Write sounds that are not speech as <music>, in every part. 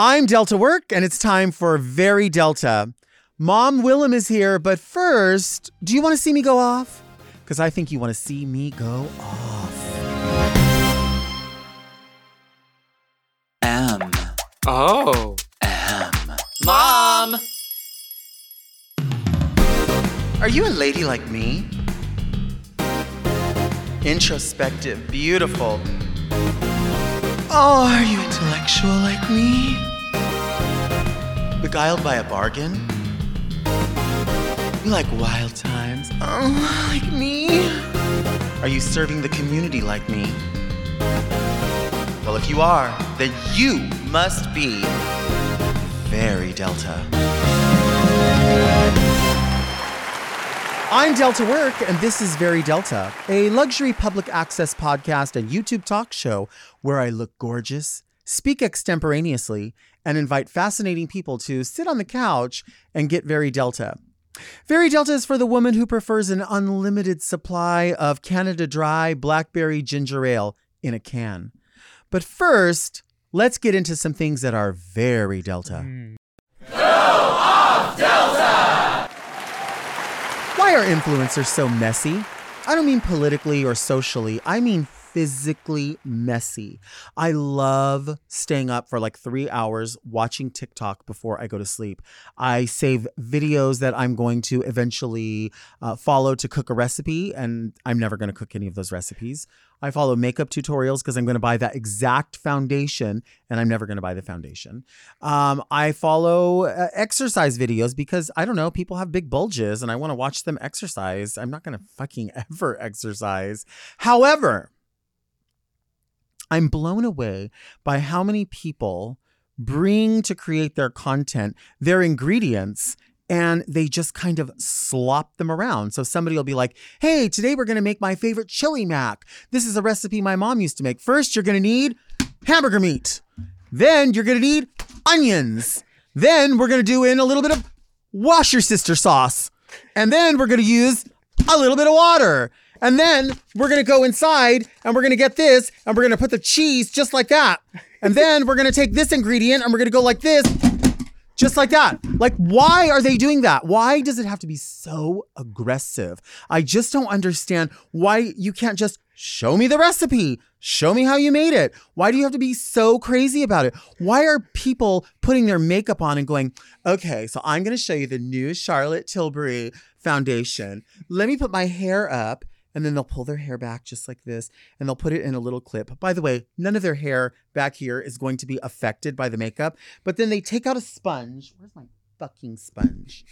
I'm Delta Work, and it's time for Very Delta. Mom Willam is here, but first, do you want to see me go off? Because I think you want to see me go off. M. Oh. M. Mom! Are you a lady like me? Introspective, beautiful. Oh, are you intellectual like me? Beguiled by a bargain? You like wild times? Oh, like me? Are you serving the community like me? Well, if you are, then you must be very Delta. I'm Delta Work, and this is Very Delta, a luxury public access podcast and YouTube talk show where I look gorgeous, speak extemporaneously, and invite fascinating people to sit on the couch and get Very Delta. Very Delta is for the woman who prefers an unlimited supply of Canada Dry Blackberry Ginger Ale in a can. But first, let's get into some things that are very Delta. Go off Delta. Why are influencers so messy? I don't mean politically or socially, I mean physically messy. I love staying up for like three hours watching TikTok before I go to sleep. I save videos that I'm going to eventually uh, follow to cook a recipe, and I'm never going to cook any of those recipes. I follow makeup tutorials because I'm going to buy that exact foundation and I'm never going to buy the foundation. Um, I follow uh, exercise videos because I don't know, people have big bulges and I want to watch them exercise. I'm not going to fucking <laughs> ever exercise. However, I'm blown away by how many people bring to create their content their ingredients and they just kind of slop them around. So somebody will be like, hey, today we're to make my favorite chili mac. This is a recipe my mom used to make. First, you're to need hamburger meat. Then you're to need onions. Then we're to do in a little bit of wash your sister sauce. And then we're to use a little bit of water. And then we're going to go inside and we're going to get this and we're going to put the cheese just like that. And <laughs> then we're going to take this ingredient and we're going to go like this just like that. Like, why are they doing that? Why does it have to be so aggressive? I just don't understand why you can't just show me the recipe, show me how you made it. Why do you have to be so crazy about it? Why are people putting their makeup on and going, okay, so I'm going to show you the new Charlotte Tilbury foundation. Let me put my hair up. And then they'll pull their hair back just like this and they'll put it in a little clip. By the way, none of their hair back here is going to be affected by the makeup. But then they take out a sponge. Where's my fucking sponge?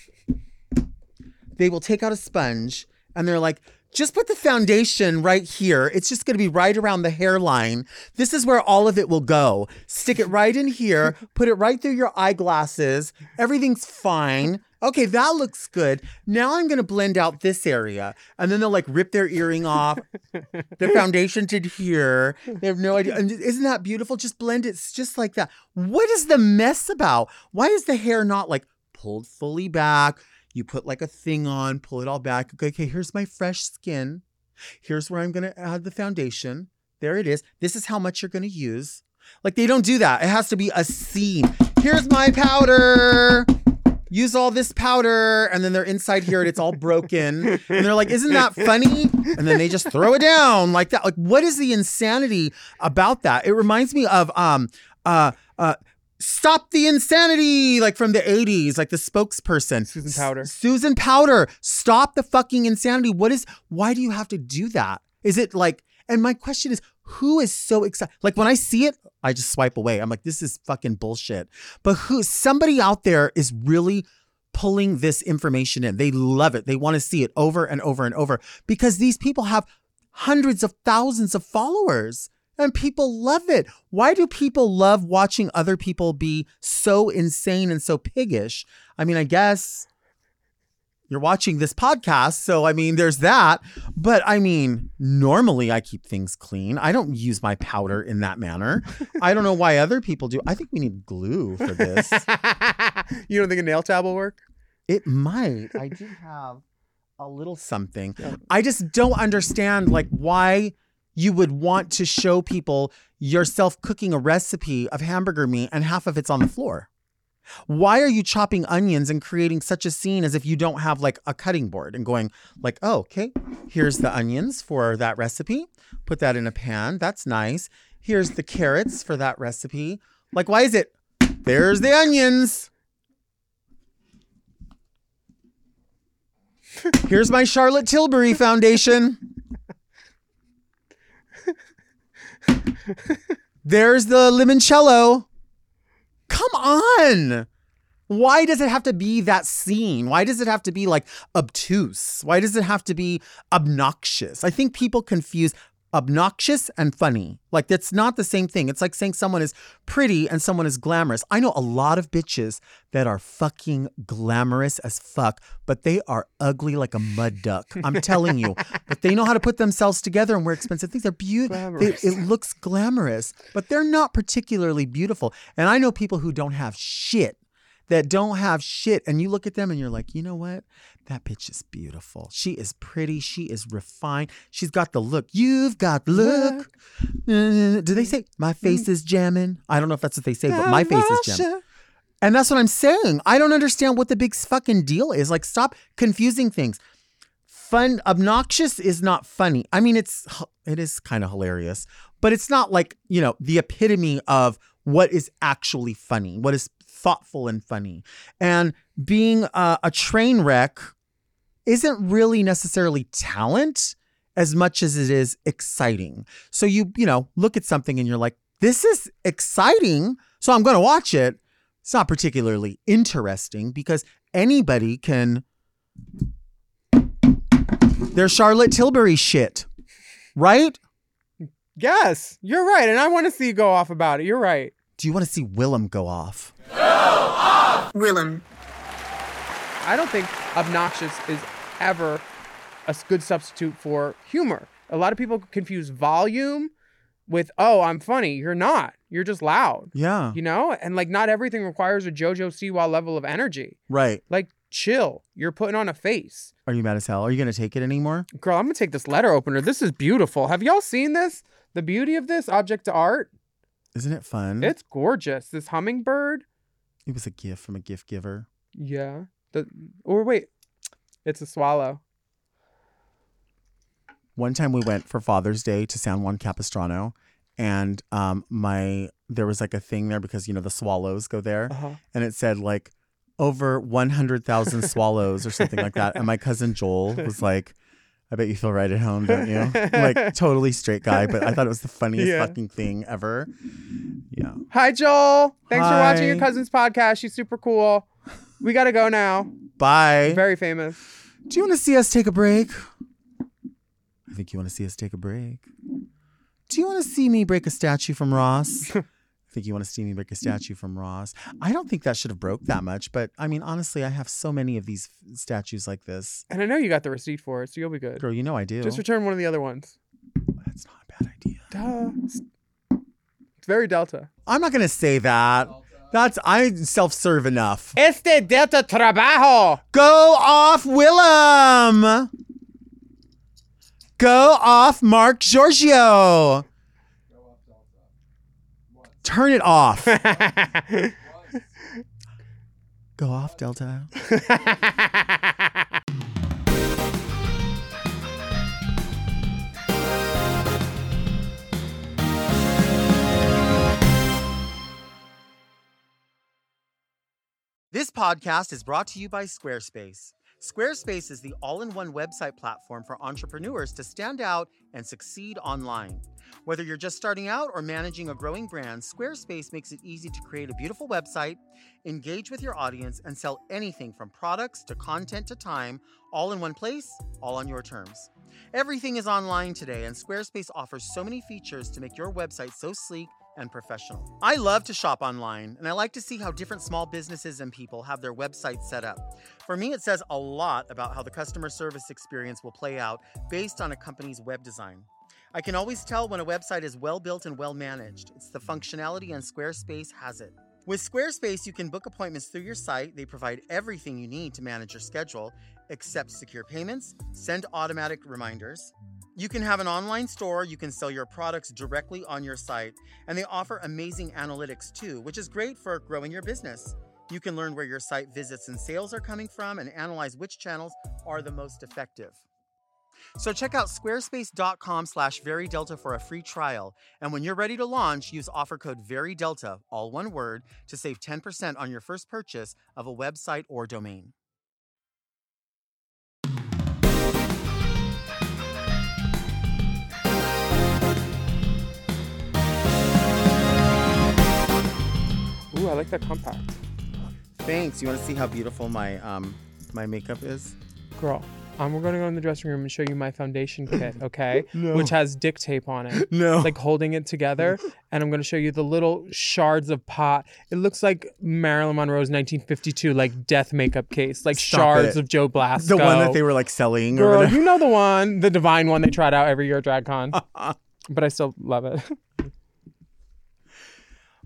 They will take out a sponge and they're like, just put the foundation right here. It's just going to be right around the hairline. This is where all of it will go. Stick it right in here, <laughs> put it right through your eyeglasses. Everything's fine. Okay, that looks good. Now I'm going to blend out this area. And then they'll like rip their earring off. <laughs> their foundation to here. They have no idea. And isn't that beautiful? Just blend it just like that. What is the mess about? Why is the hair not like pulled fully back? You put like a thing on, pull it all back. Okay, okay, here's my fresh skin. Here's where I'm going to add the foundation. There it is. This is how much you're going to use. Like they don't do that. It has to be a scene. Here's my powder. Use all this powder. And then they're inside here and it's all broken. And they're like, isn't that funny? And then they just throw it down like that. Like, what is the insanity about that? It reminds me of um uh uh Stop the insanity, like from the 80s, like the spokesperson. Susan Powter. S- Susan Powter. Stop the fucking insanity. What is, why do you have to do that? Is it like, and my question is, who is so excited? Like when I see it, I just swipe away. I'm like, this is fucking bullshit. But who, somebody out there is really pulling this information in. They love it. They want to see it over and over and over because these people have hundreds of thousands of followers and people love it. Why do people love watching other people be so insane and so piggish? I mean, I guess you're watching this podcast, so I mean, there's that. But I mean, normally I keep things clean. I don't use my powder in that manner. I don't know why other people do. I think we need glue for this. <laughs> you don't think a nail tab will work? It might. I do have a little something. I just don't understand like why you would want to show people yourself cooking a recipe of hamburger meat and half of it's on the floor? Why are you chopping onions and creating such a scene as if you don't have like a cutting board and going like, oh, okay, here's the onions for that recipe. Put that in a pan. That's nice. Here's the carrots for that recipe. Like, why is it? There's the onions. <laughs> Here's my Charlotte Tilbury Foundation. <laughs> There's the limoncello. Come on. Why does it have to be that scene? Why does it have to be like obtuse? Why does it have to be obnoxious? I think people confuse obnoxious and funny. Like that's not the same thing. It's like saying someone is pretty and someone is glamorous. I know a lot of bitches that are fucking glamorous as fuck, but they are ugly like a mud duck. I'm telling you. <laughs> But they know how to put themselves together and wear expensive things. They're beautiful. Glamorous. It looks glamorous, but they're not particularly beautiful. And I know people who don't have shit that don't have shit and you look at them and you're like, you know what? That bitch is beautiful. She is pretty. She is refined. She's got the look. You've got look. Uh, do they say my face is jamming? I don't know if that's what they say, but my face is jamming. And that's what I'm saying. I don't understand what the big fucking deal is. Like, stop confusing things. Fun, obnoxious is not funny. I mean, it's it is kind of hilarious, but it's not like you know the epitome of what is actually funny, what is thoughtful and funny. And being uh, a train wreck isn't really necessarily talent as much as it is exciting. So you, you know, look at something and you're like, this is exciting. So I'm going to watch it. It's not particularly interesting because anybody can. They're Charlotte Tilbury shit, right? Yes, you're right. And I want to see you go off about it. You're right. Do you want to see Willam go off? go off? Willam. I don't think obnoxious is ever a good substitute for humor. A lot of people confuse volume with, oh, I'm funny. You're not. You're just loud. Yeah. You know? And like, not everything requires a JoJo Siwa level of energy. Right. Like, chill. You're putting on a face. Are you mad as hell? Are you going to take it anymore? Girl, I'm going to take this letter opener. This is beautiful. Have y'all seen this? The beauty of this object to art? Isn't it fun? It's gorgeous. This hummingbird. it was a gift from a gift giver. Yeah. The, or wait, it's a swallow. One time we went for Father's Day to San Juan Capistrano, and um, my there was like a thing there because you know the swallows go there, Uh-huh. and it said like over one hundred thousand swallows or something like that. And my cousin Joel was like, "I bet you feel right at home, don't you?" like <laughs> totally straight guy, but I thought it was the funniest Yeah. fucking thing ever. Yeah. Hi, Joel. Thanks for watching your cousin's podcast. She's super cool. We got to go now. Bye. Very famous. Do you want to see us take a break? I think you want to see us take a break. Do you want to see me break a statue from Ross? <laughs> I think you want to see me break a statue from Ross. I don't think that should have broke that much, but I mean, honestly, I have so many of these f- statues like this. And I know you got the receipt for it, so you'll be good. Girl, you know I do. Just return one of the other ones. That's not a bad idea. Duh. It's- It's very Delta. I'm not gonna say that. That's I self-serve enough. Este Delta Trabajo. Go off, Willam. Go off, Mark Giorgio. Turn it off. <laughs> Go off, Delta. <laughs> This podcast is brought to you by Squarespace. Squarespace is the all in one website platform for entrepreneurs to stand out and succeed online. Whether you're just starting out or managing a growing brand, Squarespace makes it easy to create a beautiful website, engage with your audience, and sell anything from products to content to time, all in one place, all on your terms. Everything is online today, and Squarespace offers so many features to make your website so sleek and professional. I love to shop online, and I like to see how different small businesses and people have their websites set up. For me, it says a lot about how the customer service experience will play out based on a company's web design. I can always tell when a website is well built and well managed. It's the functionality, and Squarespace has it. With Squarespace, you can book appointments through your site. They provide everything you need to manage your schedule, accept secure payments, send automatic reminders, You can have an online store, you can sell your products directly on your site, and they offer amazing analytics too, which is great for growing your business. You can learn where your site visits and sales are coming from and analyze which channels are the most effective. So check out squarespace.com slash verydelta for a free trial. And when you're ready to launch, use offer code verydelta, all one word, to save 10% on your first purchase of a website or domain. Ooh, I like that compact. Thanks. You want to see how beautiful my um my makeup is? Girl, um, we're gonna go in the dressing room and show you my foundation <laughs> kit, okay? No. Which has dick tape on it. No. like holding it together <laughs> and i'm going to show you the little shards of pot it looks like marilyn monroe's 1952 like death makeup case like Stop shards it. of joe blasco the one that they were like selling or girl whatever. you know the one the divine one they tried out every year at dragcon <laughs> but i still love it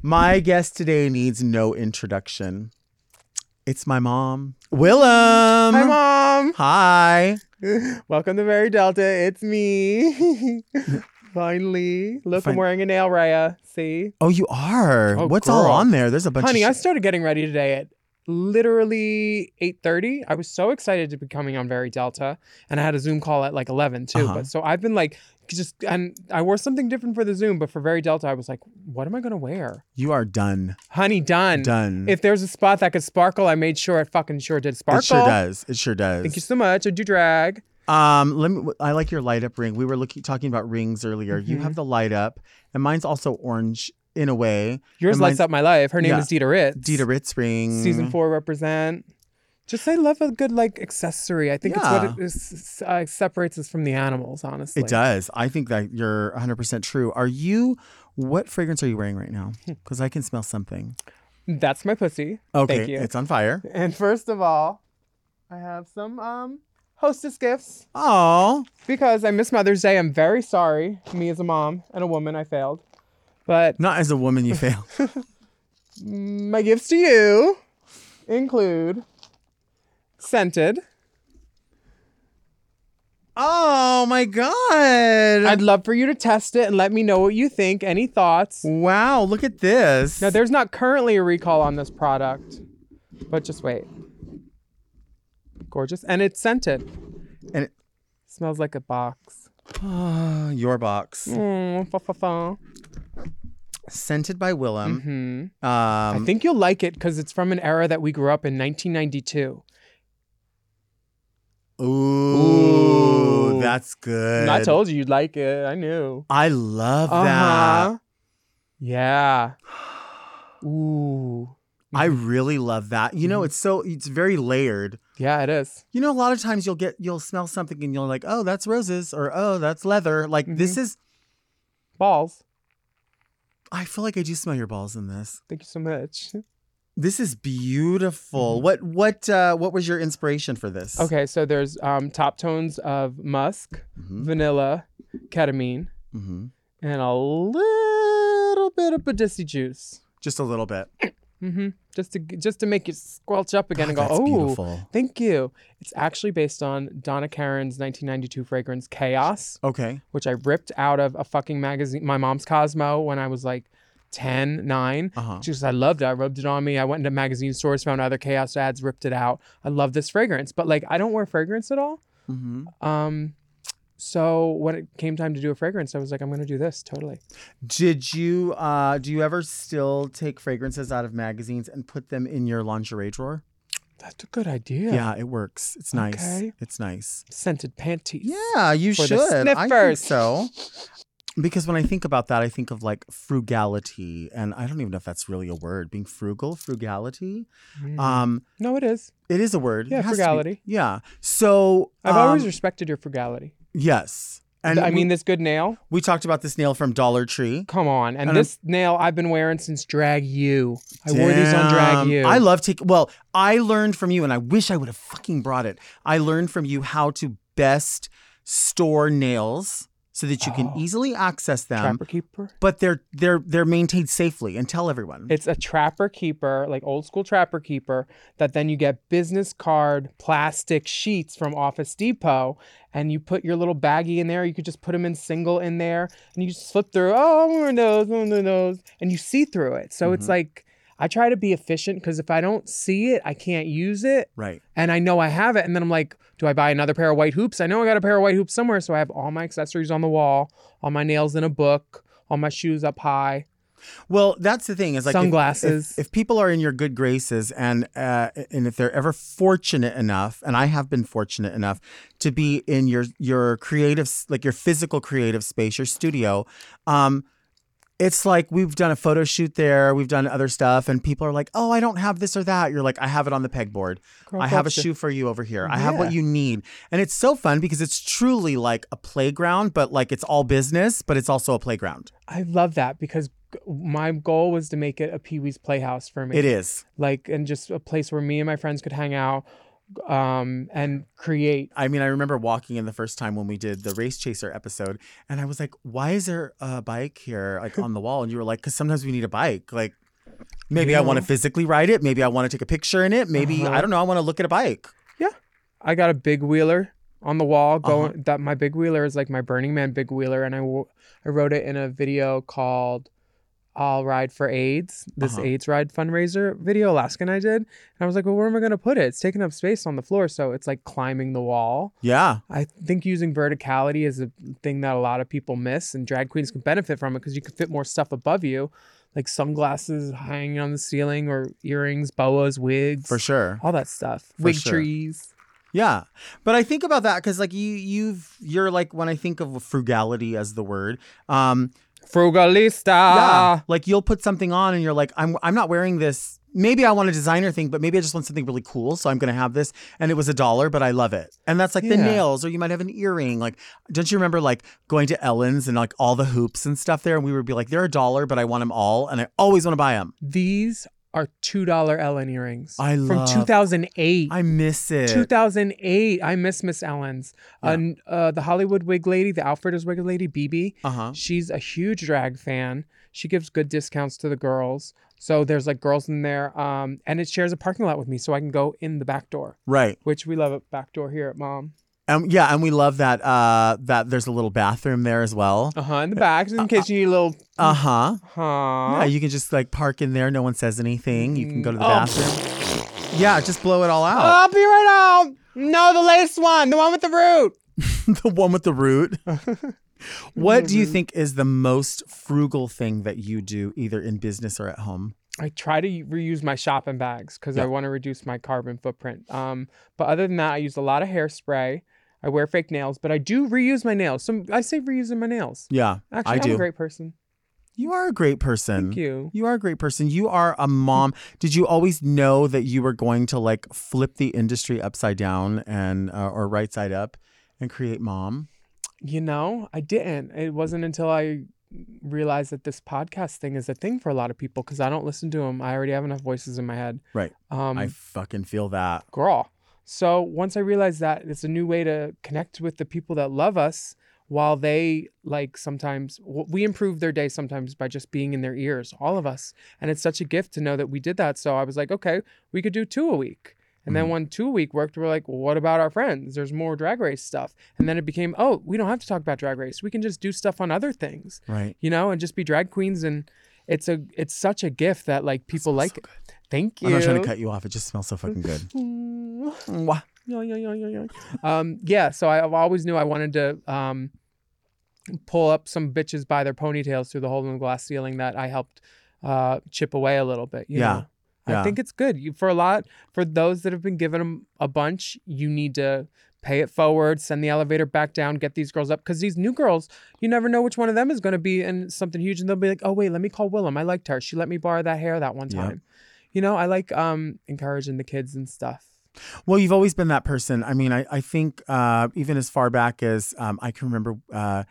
My guest today needs no introduction. It's my mom, Willam. hi mom Hi. <laughs> welcome to very delta it's me <laughs> finally look i'm wearing a nail raya see Oh, you are. Oh, What's all girl. on there? There's a bunch honey i of shit. started getting ready today at literally 8.30 i was so excited to be coming on very delta and i had a zoom call at like 11 too Uh-huh. but so i've been like just and i wore something different for the zoom but for very delta i was like what am i going to wear You are done. honey done Done. if there's a spot that could sparkle i made sure it fucking sure did sparkle it sure does. It sure does. thank you so much i do drag Um, let me. I like your light up ring. We were looking talking about rings earlier. You Mhm. have the light up, and mine's also orange in a way. yours lights up my life her name Yeah. is dita ritz Dita Ritz ring. season four represent just i love a good like accessory i think it's what it is, uh, separates us from the animals honestly It does. I think that you're 100 percent true. Are you? What fragrance are you wearing right now? <laughs> Hmm. Because I can smell something. That's my pussy. Okay, Thank you. it's on fire. And first of all, I have some um hostess gifts Oh, because I miss Mother's Day. I'm very sorry. Me as a mom and a woman, I failed. But not as a woman, you <laughs> fail. <laughs> my gifts to you include scented. oh my god! I'd love for you to test it and let me know what you think. Any thoughts? wow, look at this. Now, there's not currently a recall on this product, but just wait. Gorgeous. And it's scented. and it, Smells like a box. <gasps> your box, Mm, fa, fa, fa. scented by Willam. Hmm. Um, I think you'll like it because it's from an era that we grew up in 1992. Ooh, Ooh. that's good. I told you you'd like it. I knew. I love Uh-huh. that. Yeah. <sighs> Ooh. I really love that. You Mm-hmm. know, it's so it's very layered. Yeah, it is. You know, a lot of times you'll get you'll smell something and you're like, oh, that's roses or oh, that's leather. Like this Mm-hmm. is. Balls. I feel like I do smell your balls in this. Thank you so much. This is beautiful. What what uh what was your inspiration for this? Mm-hmm. Okay, so there's um, top tones of musk, Mhm. vanilla, ketamine, hmm and a little bit of Badissi juice. Just a little bit. Mm-hmm. Just to just to make you squelch up again and go, oh, beautiful. thank you. It's actually based on Donna Karan's 1992 fragrance Chaos, Okay. which I ripped out of a fucking magazine, my mom's Cosmo, when I was like 10, 9. Uh huh. Just I loved it. I rubbed it on me. I went into magazine stores, found other Chaos ads, ripped it out. I love this fragrance, but like I don't wear fragrance at all. hmm Um, so when it came time to do a fragrance, I was like, I'm gonna do this totally. Did you uh do you ever still take fragrances out of magazines and put them in your lingerie drawer? That's a good idea. Yeah, it works. It's nice. Okay. It's nice. Scented panties. Yeah, you should. I think so. Because when I think about that, I think of like frugality, and I don't even know if that's really a word. Being frugal, frugality. Mm. Um, no, it is. it is a word. Yeah, It has to be- frugality. Yeah. So I've always um, respected your frugality. yes, and I we- mean, this good nail. we talked about this nail from Dollar Tree. Come on, and, And I'm- this nail I've been wearing since Drag U. I wore these on Drag U. I love taking. Well, I learned from you, and I wish I would have fucking brought it. I learned from you how to best store nails so that you can Oh. easily access them, Trapper keeper. but they're they're they're maintained safely. And tell everyone. It's a trapper keeper, like old school trapper keeper, that then you get business card plastic sheets from Office Depot, and you put your little baggie in there. You could just put them in single in there, and you just flip through. Oh, one of those, one of those, and you see through it. So it's Mhm. like I try to be efficient because if I don't see it, I can't use it, right. and I know I have it, and then I'm like, do I buy another pair of white hoops? I know I got a pair of white hoops somewhere, so I have all my accessories on the wall, all my nails in a book, all my shoes up high. Well, that's the thing is like if- Sunglasses. If, if people are in your good graces and uh, and if they're ever fortunate enough, and I have been fortunate enough to be in your your creative like your physical creative space, your studio, um, it's like we've done a photo shoot there, we've done other stuff, and people are like, "Oh, I don't have this or that." You're like, "I have it on the pegboard. Girl I have a shoe for you over here. I have what you need." And it's so fun because it's truly like a playground, but like it's all business, but it's also a playground. I love that because my goal was to make it a Pee Wee's Playhouse for me. It is. like and just a place where me and my friends could hang out, um, and create. I mean, I remember walking in the first time when we did the race chaser episode, and I was like, "Why is there a bike here, like on the wall?" And you were like, "Cause sometimes we need a bike. Like, maybe I want to physically ride it. Maybe I want to take a picture in it. Maybe Uh-huh. I don't know. I want to look at a bike." Yeah, I got a big wheeler on the wall. Going Uh-huh. that my big wheeler is like my Burning Man big wheeler, and I I wrote it in a video called "I'll Ride for AIDS." This Uh-huh. AIDS ride fundraiser video Alaska and I did, and I was like, well, where am I gonna put it? It's taking up space on the floor, so it's like climbing the wall. Yeah, I think using verticality is a thing that a lot of people miss, and drag queens can benefit from it because you can fit more stuff above you, like sunglasses hanging on the ceiling, or earrings, boas, wigs, for sure. all that stuff. For Wig sure. trees. Yeah, but I think about that because like you, you've you're like when I think of frugality as the word, um, Frugalista. yeah, like you'll put something on and you're like, I'm I'm not wearing this. Maybe I want a designer thing, but maybe I just want something really cool, so I'm gonna have this. And it was a dollar, but I love it. And that's like the nails, or you might have an earring. Like, don't you remember like going to Ellen's and like all the hoops and stuff there? And we would be like, they're a dollar, but I want them all, and I always want to buy them. These are two dollar Ellen earrings. I from love- 2008. I miss it. 2008. I miss Miss Ellen's. Yeah. Uh, uh, the Hollywood wig lady, the Outfitters wig lady, BB. Uh huh. She's a huge drag fan. She gives good discounts to the girls. So there's like girls in there. Um, and it shares a parking lot with me, so I can go in the back door, Right. which we love a back door here at Mom. Um, yeah, and we love that. Uh, that there's a little bathroom there as well. Uh huh. In the back, in case you need a little. Uh huh. Huh. Yeah, you can just like park in there. No one says anything. You can go to the Oh. bathroom. Yeah, just blow it all out. I'll be right out. No, the latest one, the one with the root. <laughs> the one with the root. <laughs> what do you think is the most frugal thing that you do, either in business or at home? I try to reuse my shopping bags because. I want to reduce my carbon footprint. Um, but other than that, I use a lot of hairspray. I wear fake nails, but I do reuse my nails. So I say reusing my nails. Yeah, Actually, I am do. a great person. You are a great person. Thank you. You are a great person. You are a mom. Did you always know that you were going to like flip the industry upside down and uh, or right side up and create mom? You know, I didn't. It wasn't until I realized that this podcast thing is a thing for a lot of people because I don't listen to them. I already have enough voices in my head. Right. Um, I fucking feel that. girl. So once I realized that it's a new way to connect with the people that love us while they like sometimes we improve their day sometimes by just being in their ears, all of us. And it's such a gift to know that we did that. So I was like, okay, we could do two a week. And then Mhm. when two a week worked, we're like, well, what about our friends? There's more drag race stuff. And then it became, oh, we don't have to talk about drag race. We can just do stuff on other things, Right. you know, and just be drag queens. And it's a it's such a gift that like people like so it. Thank you. I'm not trying to cut you off. It just smells so fucking good. <laughs> Mwah. Yeah, yeah, yeah, yeah, yeah. um, yeah. So I, I've always knew I wanted to um, pull up some bitches by their ponytails through the hole in the glass ceiling that I helped uh, chip away a little bit. You Yeah, know? yeah. I think it's good you, for a lot for those that have been given 'em a bunch. You need to pay it forward, send the elevator back down, get these girls up because these new girls, you never know which one of them is going to be in something huge, and they'll be like, "Oh wait, let me call Willam. I liked her. She let me borrow that hair that one Yep. Time." You know, I like um encouraging the kids and stuff. Well, you've always been that person. I mean, I, I think uh, even as far back as um, I can remember, uh,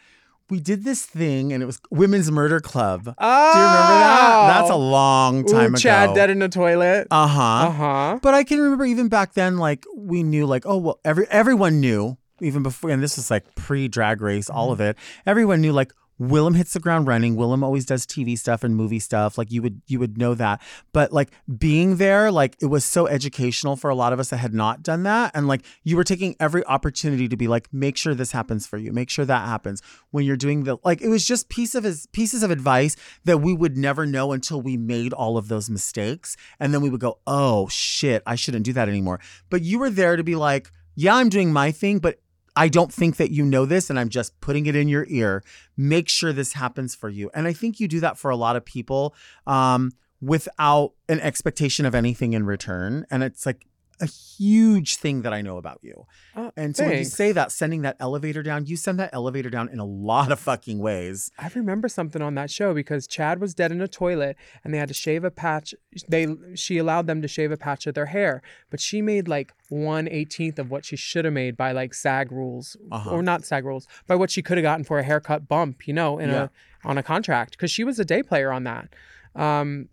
we did this thing and it was Women's Murder Club. Oh, Do you remember that? That's a long time Oh! Ooh, ago. Chad dead in the toilet. Uh huh. Uh huh. But I can remember even back then, like we knew, like oh well, every everyone knew even before, and this was like pre drag race, all of it, everyone knew like Willam hits the ground running. Willam always does TV stuff and movie stuff. Like you would you would know that. But like being there, like it was so educational for a lot of us that had not done that. And like you were taking every opportunity to be like, make sure this happens for you. Make sure that happens when you're doing the like it was just piece of his pieces of advice that we would never know until we made all of those mistakes. And then we would go, oh shit, I shouldn't do that anymore. But you were there to be like, yeah, I'm doing my thing, but I don't think that you know this, and I'm just putting it in your ear. Make sure this happens for you. And I think you do that for a lot of people um, without an expectation of anything in return. And it's like a huge thing that I know about you. Oh, And so when you say that, sending that elevator down, you send that elevator down in a lot of fucking ways. I remember something on that show because Chad was dead in a toilet and they had to shave a patch. They she allowed them to shave a patch of their hair, but she made like one eighteenth of what she should have made by like SAG rules Uh-huh. or not SAG rules by what she could have gotten for a haircut bump, you know, in Yeah. a on a contract because she was a day player on that. Um,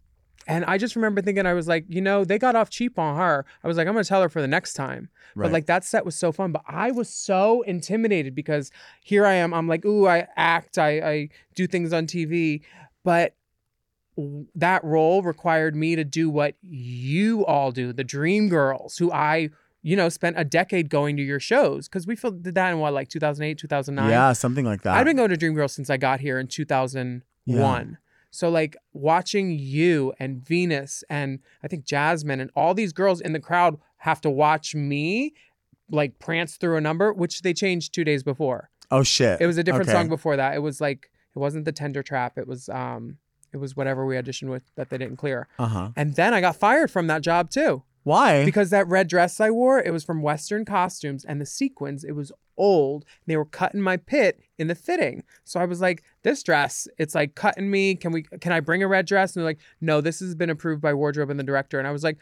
and I just remember thinking, I was like, you know, they got off cheap on her. I was like, I'm gonna tell her for the next time. Right. But like that set was so fun. But I was so intimidated because here I am. I'm like, ooh, I act, I, I do things on TV, but that role required me to do what you all do, the Dream Girls, who I, you know, spent a decade going to your shows because we did that in what, like 2008, 2009. Yeah, something like that. I've been going to Dream Girls since I got here in 2001. So like watching you and Venus and I think Jasmine and all these girls in the crowd have to watch me like prance through a number, which they changed two days before. oh shit. It was a different Okay. song before that. It was like it wasn't the Tender Trap. It was um it was whatever we auditioned with that they didn't clear. Uh-huh. And then I got fired from that job too Why? because that red dress I wore, it was from Western Costumes, and the sequins, it was old. They were cutting my pit in the fitting. So I was like, "This dress, it's like cutting me. Can we? Can I bring a red dress?" And they're like, "No, this has been approved by wardrobe and the director." And I was like.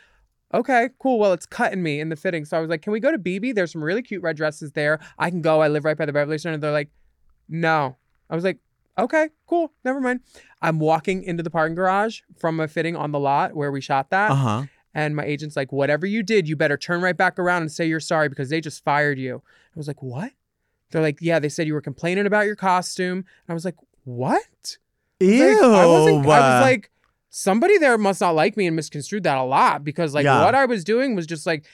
Okay, cool. Well, it's cutting me in the fitting. So I was like, can we go to BB? There's some really cute red dresses there. I can go. I live right by the Beverly Center. They're like, no. I was like, okay, cool. Never mind. I'm walking into the parking garage from a fitting on the lot where we shot that. uh-huh. And my agent's like, whatever you did, you better turn right back around and say you're sorry because they just fired you. I was like, what? They're like, yeah, they said you were complaining about your costume. And I was like, what? Ew. Like, I wasn't, I was like, somebody there must not like me and misconstrued that a lot because like Yeah. what I was doing was just like,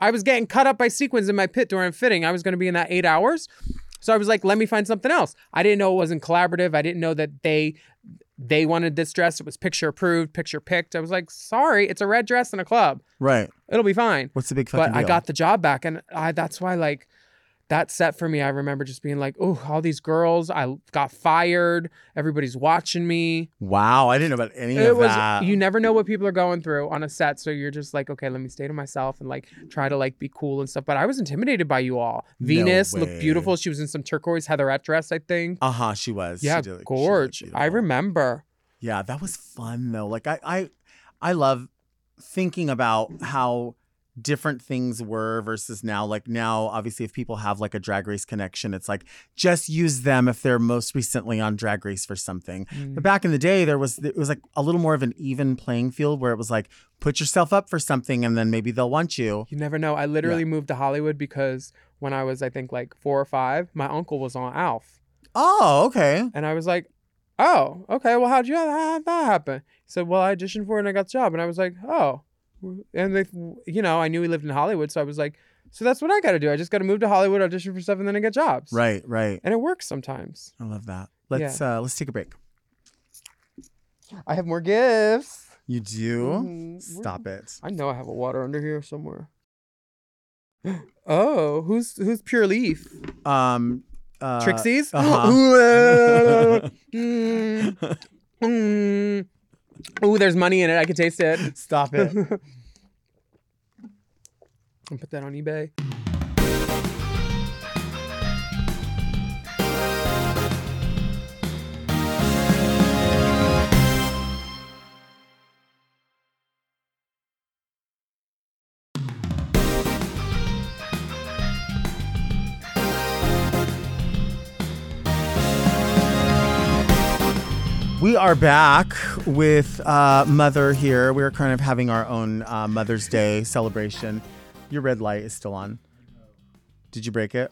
I was getting cut up by sequins in my pit during fitting. I was going to be in that eight hours. So I was like, let me find something else. I didn't know it wasn't collaborative. I didn't know that they they wanted this dress. It was picture approved, picture picked. I was like, sorry, it's a red dress in a club. right. It'll be fine. What's the big fucking But I deal? got the job back, and I that's why like that set for me. I remember just being like, oh, all these girls. I got fired. Everybody's watching me. Wow, I didn't know about any It of was that. you never know what people are going through on a set, so you're just like, okay, let me stay to myself and like try to like be cool and stuff. But I was intimidated by you all. Venus way. looked beautiful. She was in some turquoise heatherette dress, I think. uh-huh, she was. Yeah, did she looked gorge. I remember. Yeah, that was fun though. Like I I I love thinking about how different things were versus now. Like now, obviously, if people have like a drag race connection, it's like just use them if they're most recently on drag race for something. Mm. But back in the day, there was it was like a little more of an even playing field where it was like put yourself up for something and then maybe they'll want you. You never know. I literally moved to Hollywood because when I was, I think, like four or five, my uncle was on Alf. Oh, okay. And I was like, oh, okay. Well, how'd you have that happen? He said, well, I auditioned for it and I got the job. And I was like, oh. And they, you know, I knew he lived in Hollywood. So I was like, so that's what I got to do. I just got to move to Hollywood, audition for stuff, and then I get jobs. Right, right. And it works sometimes. I love that. Let's uh let's take a break. I have more gifts. You do? Mhm. Stop it. I know I have a water under here somewhere. <gasps> Oh, who's who's Pure Leaf? Um uh, Trixie's? uh-huh. <gasps> <laughs> Mm, mm. Ooh, there's money in it. I can taste it. Stop it. I'll <laughs> put that on eBay. We are back with uh, Mother here. We're kind of having our own uh, Mother's Day celebration. Your red light is still on. Did you break it?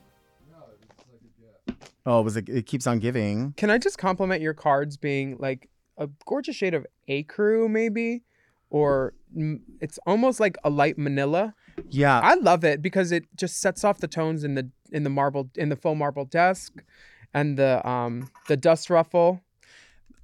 No. Oh, it was it, it keeps on giving. Can I just compliment your cards being like a gorgeous shade of ecru, maybe, or it's almost like a light manila. Yeah. I love it because it just sets off the tones in the in the marble in the faux marble desk, and the um the dust ruffle.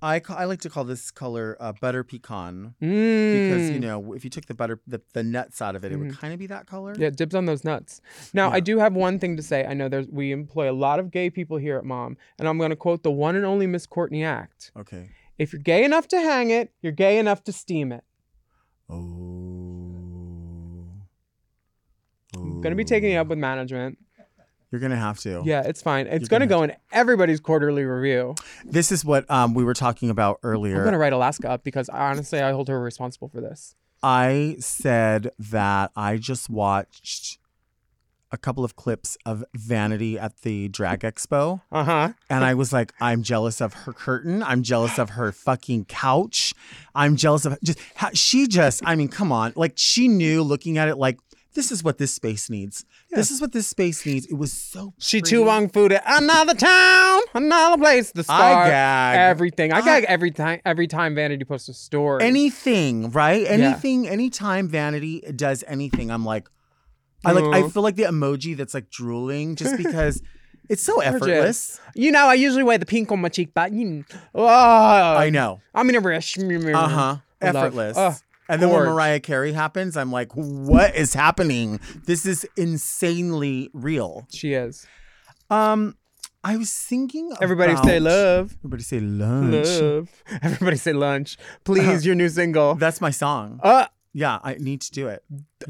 I, ca- I like to call this color uh, butter pecan Mm. because you know if you took the butter the, the nuts out of it, it would kind of be that color. Yeah, dibs on those nuts. Now, I do have one thing to say. I know there's we employ a lot of gay people here at Mom, and I'm going to quote the one and only Miss Courtney Act. Okay. If you're gay enough to hang it, you're gay enough to steam it. Oh. I'm going to be taking it up with management. You're gonna have to. Yeah, it's fine. It's to gonna go in everybody's quarterly review. This is what um, we were talking about I'm earlier. going to write Alaska up because honestly, I hold her responsible for this. I said that I just watched a couple of clips of Vanity at the Drag Expo. Uh huh. And I was like, I'm jealous of her curtain. I'm jealous of her fucking couch. I'm jealous of just how she just, I mean, come on. Like she knew looking at it like, this is what this space needs. This is what this space needs. It was so She pretty. too Wong food at another town, another place. The I scar, gag. everything. I I- gag every time. Every time Vanity posts a story. anything, right? Anything, anytime Vanity does anything, I'm like, I like, I Uh-huh. feel like the emoji that's like drooling just <laughs> because it's so effortless. You know, I usually wear the pink on my cheek, but you know, oh, I know. I'm in a rush. Uh huh. Mm-hmm. Love- Effortless. oh, and then when. Mariah Carey happens, I'm like, what is happening? This is insanely real. She is. Um, I was thinking. Everybody about- say love. Everybody say lunch. Love. <laughs> Everybody say lunch. Please, your new single. That's my song. Uh, Yeah, I need to do it.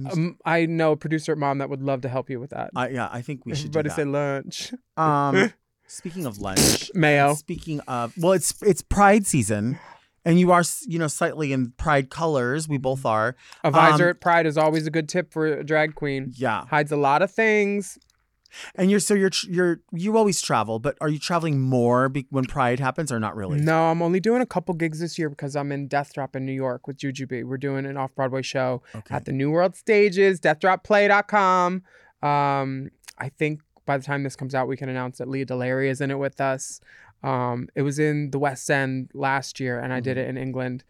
I um, I know a producer at Mom that would love to help you with that. I, yeah, I think we should Everybody say lunch. Um, <laughs> speaking of lunch, Mayo. Speaking of, well, it's it's Pride season, and you are you know slightly in Pride colors. We both are. A visor Um, at Pride is always a good tip for a drag queen. Yeah, Hides a lot of things. and you're so you're you're you always travel, but are you traveling more be- when Pride happens or not really? No, I'm only doing a couple gigs this year because I'm in Death Drop in New York with Jujubee. We're doing an off Broadway show Okay. at the New World Stages, deathdropplay.com. Um, I think by the time this comes out, we can announce that Lea DeLaria is in it with us. Um, it was in the West End last year, and I did Mm-hmm. it in England,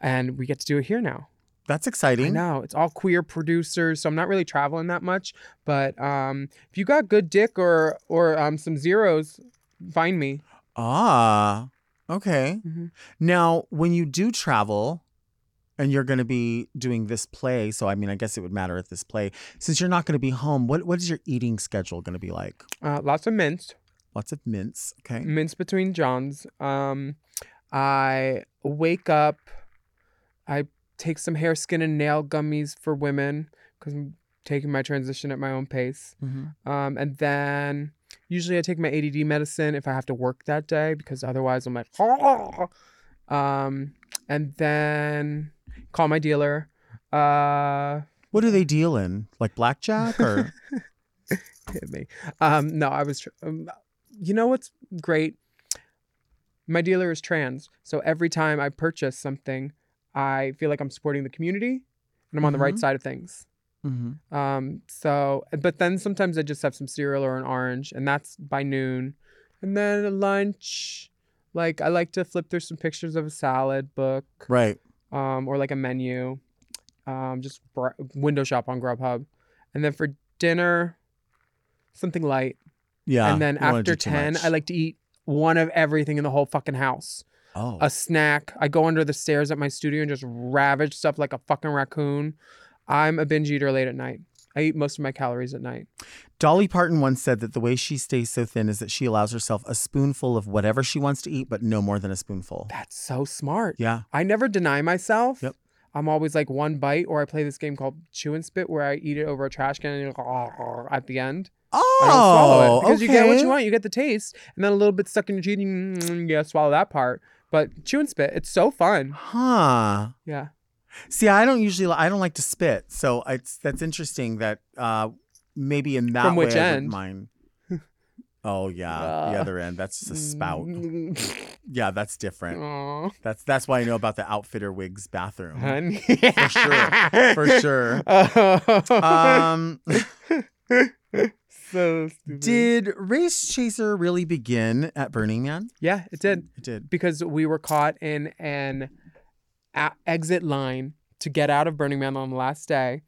and we get to do it here now. That's I exciting. know it's all queer producers, so I'm not really traveling that much. But um, if you got good dick or or um, some zeros, find me. Ah, okay. Mhm. Now, when you do travel, and you're going to be doing this play, so I mean, I guess it would matter at this play. Since you're not going to be home, what what is your eating schedule going to be like? Uh, lots of mints. Lots of mints. Okay. mince between johns um i wake up i take some hair skin and nail gummies for women because i'm taking my transition at my own pace Mm-hmm. um and then usually i take my add medicine if i have to work that day because otherwise i'm like um and then call my dealer uh What do they deal in? Like blackjack or? <laughs> hit me. Um, no, I was. Tr- um, you know what's great? My dealer is trans, so every time I purchase something, I feel like I'm supporting the community, and I'm on the right Mhm. side of things. mm-hmm. Um, so, but then sometimes I just have some cereal or an orange, and that's by noon, and then at lunch. Like I like to flip through some pictures of a salad book, Right. um, or like a menu, um, just br- window shop on Grubhub, and then for dinner, something light. Yeah. and then you don't wanna after 10 i like to eat one of everything in the whole fucking house Oh. a snack i go under the stairs at my studio and just ravage stuff like a fucking raccoon i'm a binge eater late at night i eat most of my calories at night Dolly Parton once said that the way she stays so thin is that she allows herself a spoonful of whatever she wants to eat, but no more than a spoonful. that's so smart Yeah. i never deny myself Yep. i'm always like one bite or i play this game called chew and spit where i eat it over a trash can and at the end Oh, I don't swallow it because you get what you want. You get the taste, and then a little bit stuck in your teeth. Mm, yeah, swallow that part. But chew and spit, it's so fun. Huh. Yeah. See, I don't usually, I don't like to spit, so it's that's interesting that uh maybe in that From which way end? wouldn't. <laughs> Oh yeah, the Uh, other end. That's just a spout. Mm, <laughs> Yeah, that's different. Aw, That's that's why I know about the outfitter wigs bathroom honey. For sure. for sure. <laughs> Oh. Um, so stupid. Did Race Chaser really begin at Burning Man? yeah, it did It did. because we were caught in an a- exit line to get out of Burning Man on the last day,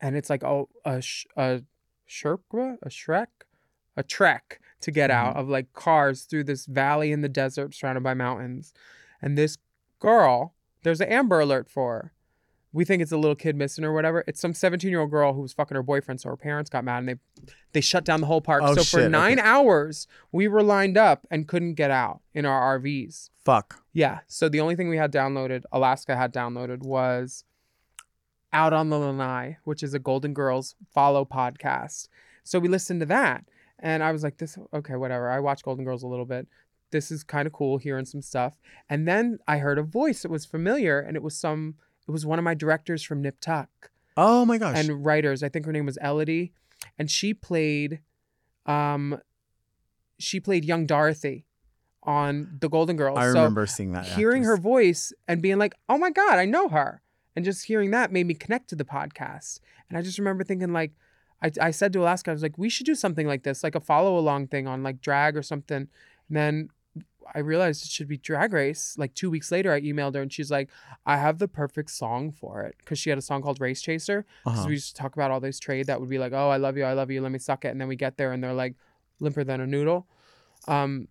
and it's like oh a sh- a sherpa a shrek a trek to get out mm-hmm. of like cars through this valley in the desert surrounded by mountains, and this girl there's an Amber Alert for her. We think it's a little kid missing or whatever. It's some 17 year old girl who was fucking her boyfriend, so her parents got mad and they they shut down the whole park. Oh, so for shit, okay. nine hours, we were lined up and couldn't get out in our RVs. Fuck. Yeah. So the only thing we had downloaded, Alaska had downloaded, was Out on the Lanai, which is a Golden Girls follow podcast. So we listened to that. And I was like, this, okay, whatever. I watched Golden Girls a little bit. This is kind of cool hearing some stuff. And then I heard a voice that was familiar, and it was some, it was one of my directors from Nip Tuck Oh my gosh. and writers. I think her name was Elodie, and she played, um, she played young Dorothy on the Golden Girls. I So remember seeing that. hearing her voice and being like, "Oh my god, I know her," and just hearing that made me connect to the podcast. And I just remember thinking like. I, I said to Alaska, I was like, we should do something like this, like a follow along thing on like drag or something. And then I realized it should be drag race. Like two weeks later, I emailed her and she's like, I have the perfect song for it. Cause she had a song called Race Chaser. Because Uh-huh. we used to talk about all those trade that would be like, oh, I love you, I love you, let me suck it. And then we get there and they're like limper than a noodle. Um,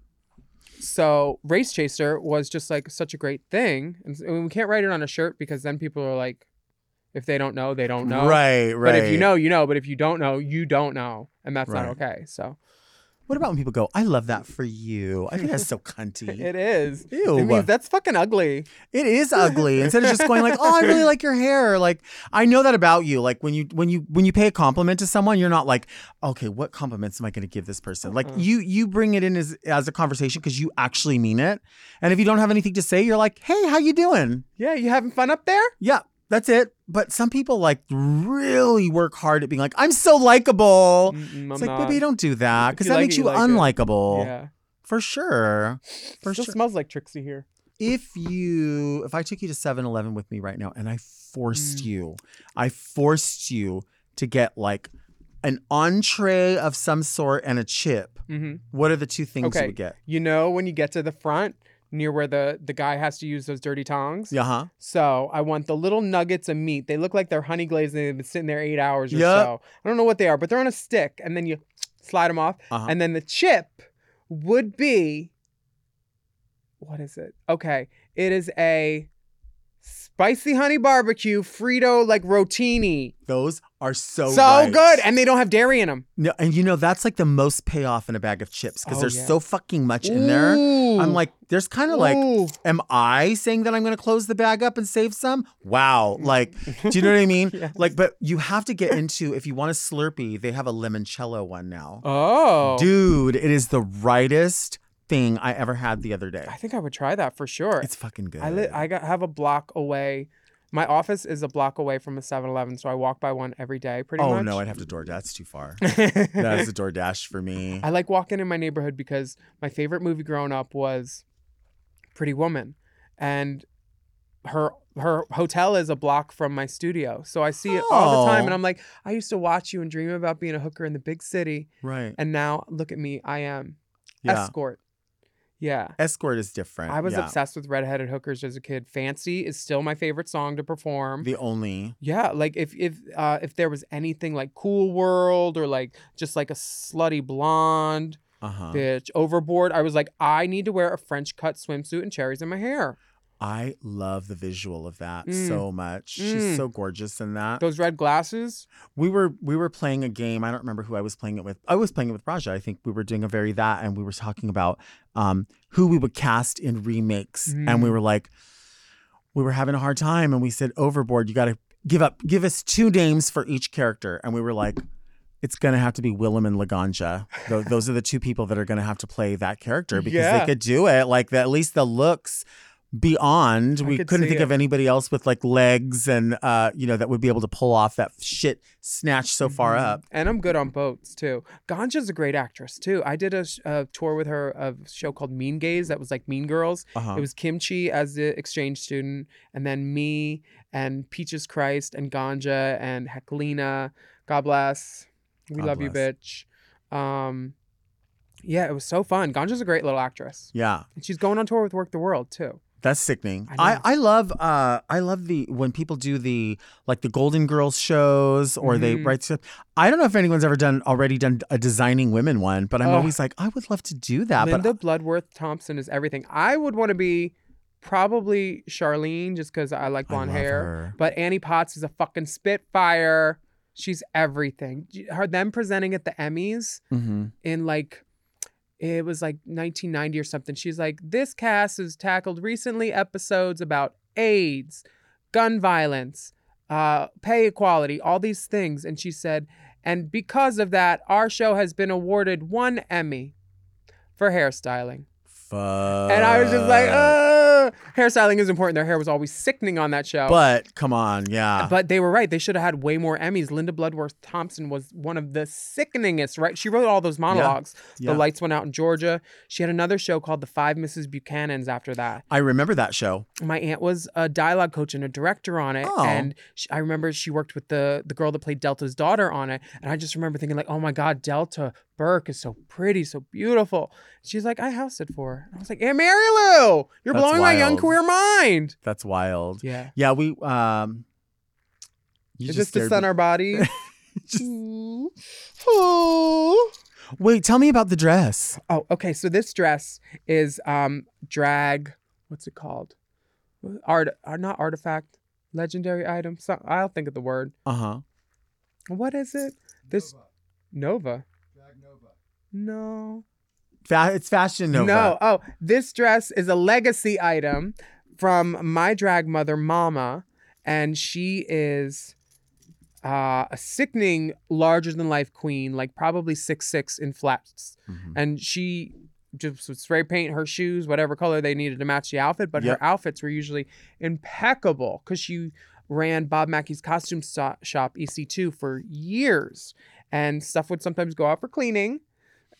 so Race Chaser was just like such a great thing. And we can't write it on a shirt because then people are like, if they don't know, they don't know. Right, right. But if you know, you know. But if you don't know, you don't know. And that's not okay. So What about when people go, I love that for you? I think that's so <laughs> cunty. it is. Ew. It means that's fucking ugly. It is ugly. <laughs> Instead of just going like, "Oh, I really like your hair." Like, I know that about you. Like when you when you when you pay a compliment to someone, you're not like, "Okay, what compliments am I going to give this person?" Like Uh-uh. you you bring it in as as a conversation because you actually mean it. And if you don't have anything to say, you're like, "Hey, how you doing?" Yeah, you having fun up there? Yeah, that's it. But some people like really work hard at being like, "I'm so likable." Mm-mm, It's I'm like, not. baby, don't do that because that like makes it, you you like it. unlikable. Yeah. For sure. For Still sure. smells like Trixie here. if you if i took you to 7-eleven with me right now and i forced Mm. you i forced you to get like an entree of some sort and a chip hmm what are the two things Okay. you would get You know when you get to the front near where the the guy has to use those dirty tongs. yeah huh So I want the little nuggets of meat. They look like they're honey glazed and they've been sitting there eight hours or Yep. so. I don't know what they are, but they're on a stick, and then you slide them off, Uh-huh. and then the chip would be what is it? Okay, it is a spicy honey barbecue Frito like rotini. those are so so right. good, and they don't have dairy in them. no, and you know that's like the most payoff in a bag of chips because Oh, there's yeah. so fucking much in there i'm like there's kind of like am i saying that i'm going to close the bag up and save some wow like do you know what i mean <laughs> Yes. like but you have to get into if you want a slurpee they have a limoncello one now Oh, Dude, it is the rightest thing I ever had the other day. I think I would try that for sure. It's fucking good. I li- I got have a block away. My office is a block away from a 7-Eleven, so I walk by one every day pretty much. oh much. no, I'd have to DoorDash. That's too far. <laughs> That's a DoorDash for me. I like walking in my neighborhood because my favorite movie growing up was Pretty Woman, and her her hotel is a block from my studio, so I see it all the time, Oh. and I'm like, I used to watch you and dream about being a hooker in the big city, Right. and now look at me, I am Yeah. escort. Yeah. Escort is different. I was yeah. obsessed with redheaded hookers as a kid. Fancy is still my favorite song to perform. The only. Yeah, like if if uh, if there was anything like Cool World or like just like a slutty blonde Uh huh. bitch overboard, I was like, I need to wear a French cut swimsuit and cherries in my hair. I love the visual of that Mm. so much. Mm. She's so gorgeous in that. Those red glasses. we were we were playing a game. I don't remember who I was playing it with. I was playing it with Raja. I think we were doing a very that, and we were talking about um, who we would cast in remakes, and we Mm. were like, we were having a hard time, and we said, Overboard, you got to give up, give us two names for each character, and we were like. It's gonna have to be Willam and Laganja. Tho- Those are the two people that are gonna have to play that character because Yeah. they could do it. Like the, at least the looks beyond. I we could couldn't think it. of anybody else with like legs and uh, you know, that would be able to pull off that shit snatch so far Mhm. up. And I'm good on boats too. Ganja's a great actress too. I did a, a tour with her of a show called Mean Gays that was like Mean Girls. Uh-huh. It was Kim Chi as the exchange student, and then me and Peaches Christ and Ganja and Heklina. God bless. We God love you, bitch. Um, yeah, it was so fun. Ganja's a great little actress, Yeah. and she's going on tour with Work the World too. That's sickening. I I. I, love uh I love the when people do the like the Golden Girls shows or they Mhm. write stuff. I don't know if anyone's ever done already done a designing women one, but I'm Oh. always like I would love to do that. Linda But Bloodworth Thomason is everything. I would want to be probably Charlene just because I like blonde love hair. her. But Annie Potts is a fucking spitfire. She's everything. Her them presenting at the Emmys Mhm. in like it was like 1990 or something. She's like, this cast has tackled recently episodes about AIDS, gun violence, uh, pay equality, all these things. And she said, and because of that, our show has been awarded one Emmy for hairstyling. Fuck. And I was just like, uh, hairstyling is important. Their hair was always sickening on that show. But come on, yeah. But they were right. They should have had way more Emmys. Linda Bloodworth Thomason was one of the sickeningest, right? She wrote all those monologues. Yeah. The lights went out in Georgia. She had another show called The Five Mrs. Buchanans after that. I remember that show. My aunt was a dialogue coach and a director on it. Oh. And she, I remember she worked with the, the girl that played Delta's daughter on it. And I just remember thinking, like, oh my God, Delta Burke is so pretty, so beautiful. She's like, I housed it for her. And I was like, Aunt Mary Lou, you're That's blowing my young queer mind. That's wild. Yeah. Yeah, we um you Is just this to sun me. our bodies? <laughs> Just- Ooh. Ooh. Wait, tell me about the dress. Oh, okay. So this dress is um drag. What's it called? Art, uh, not artifact, legendary item. So I'll think of the word. Uh-huh. What is it? This Nova. No. Fa- it's Fashion Nova. No. Oh, this dress is a legacy item from my drag mother, Mama, and she is uh, a sickening, larger than life queen, like probably six six in flats, Mhm. and she just would spray paint her shoes whatever color they needed to match the outfit. But Yep. her outfits were usually impeccable because she ran Bob Mackie's costume so- shop EC2 for years, and stuff would sometimes go out for cleaning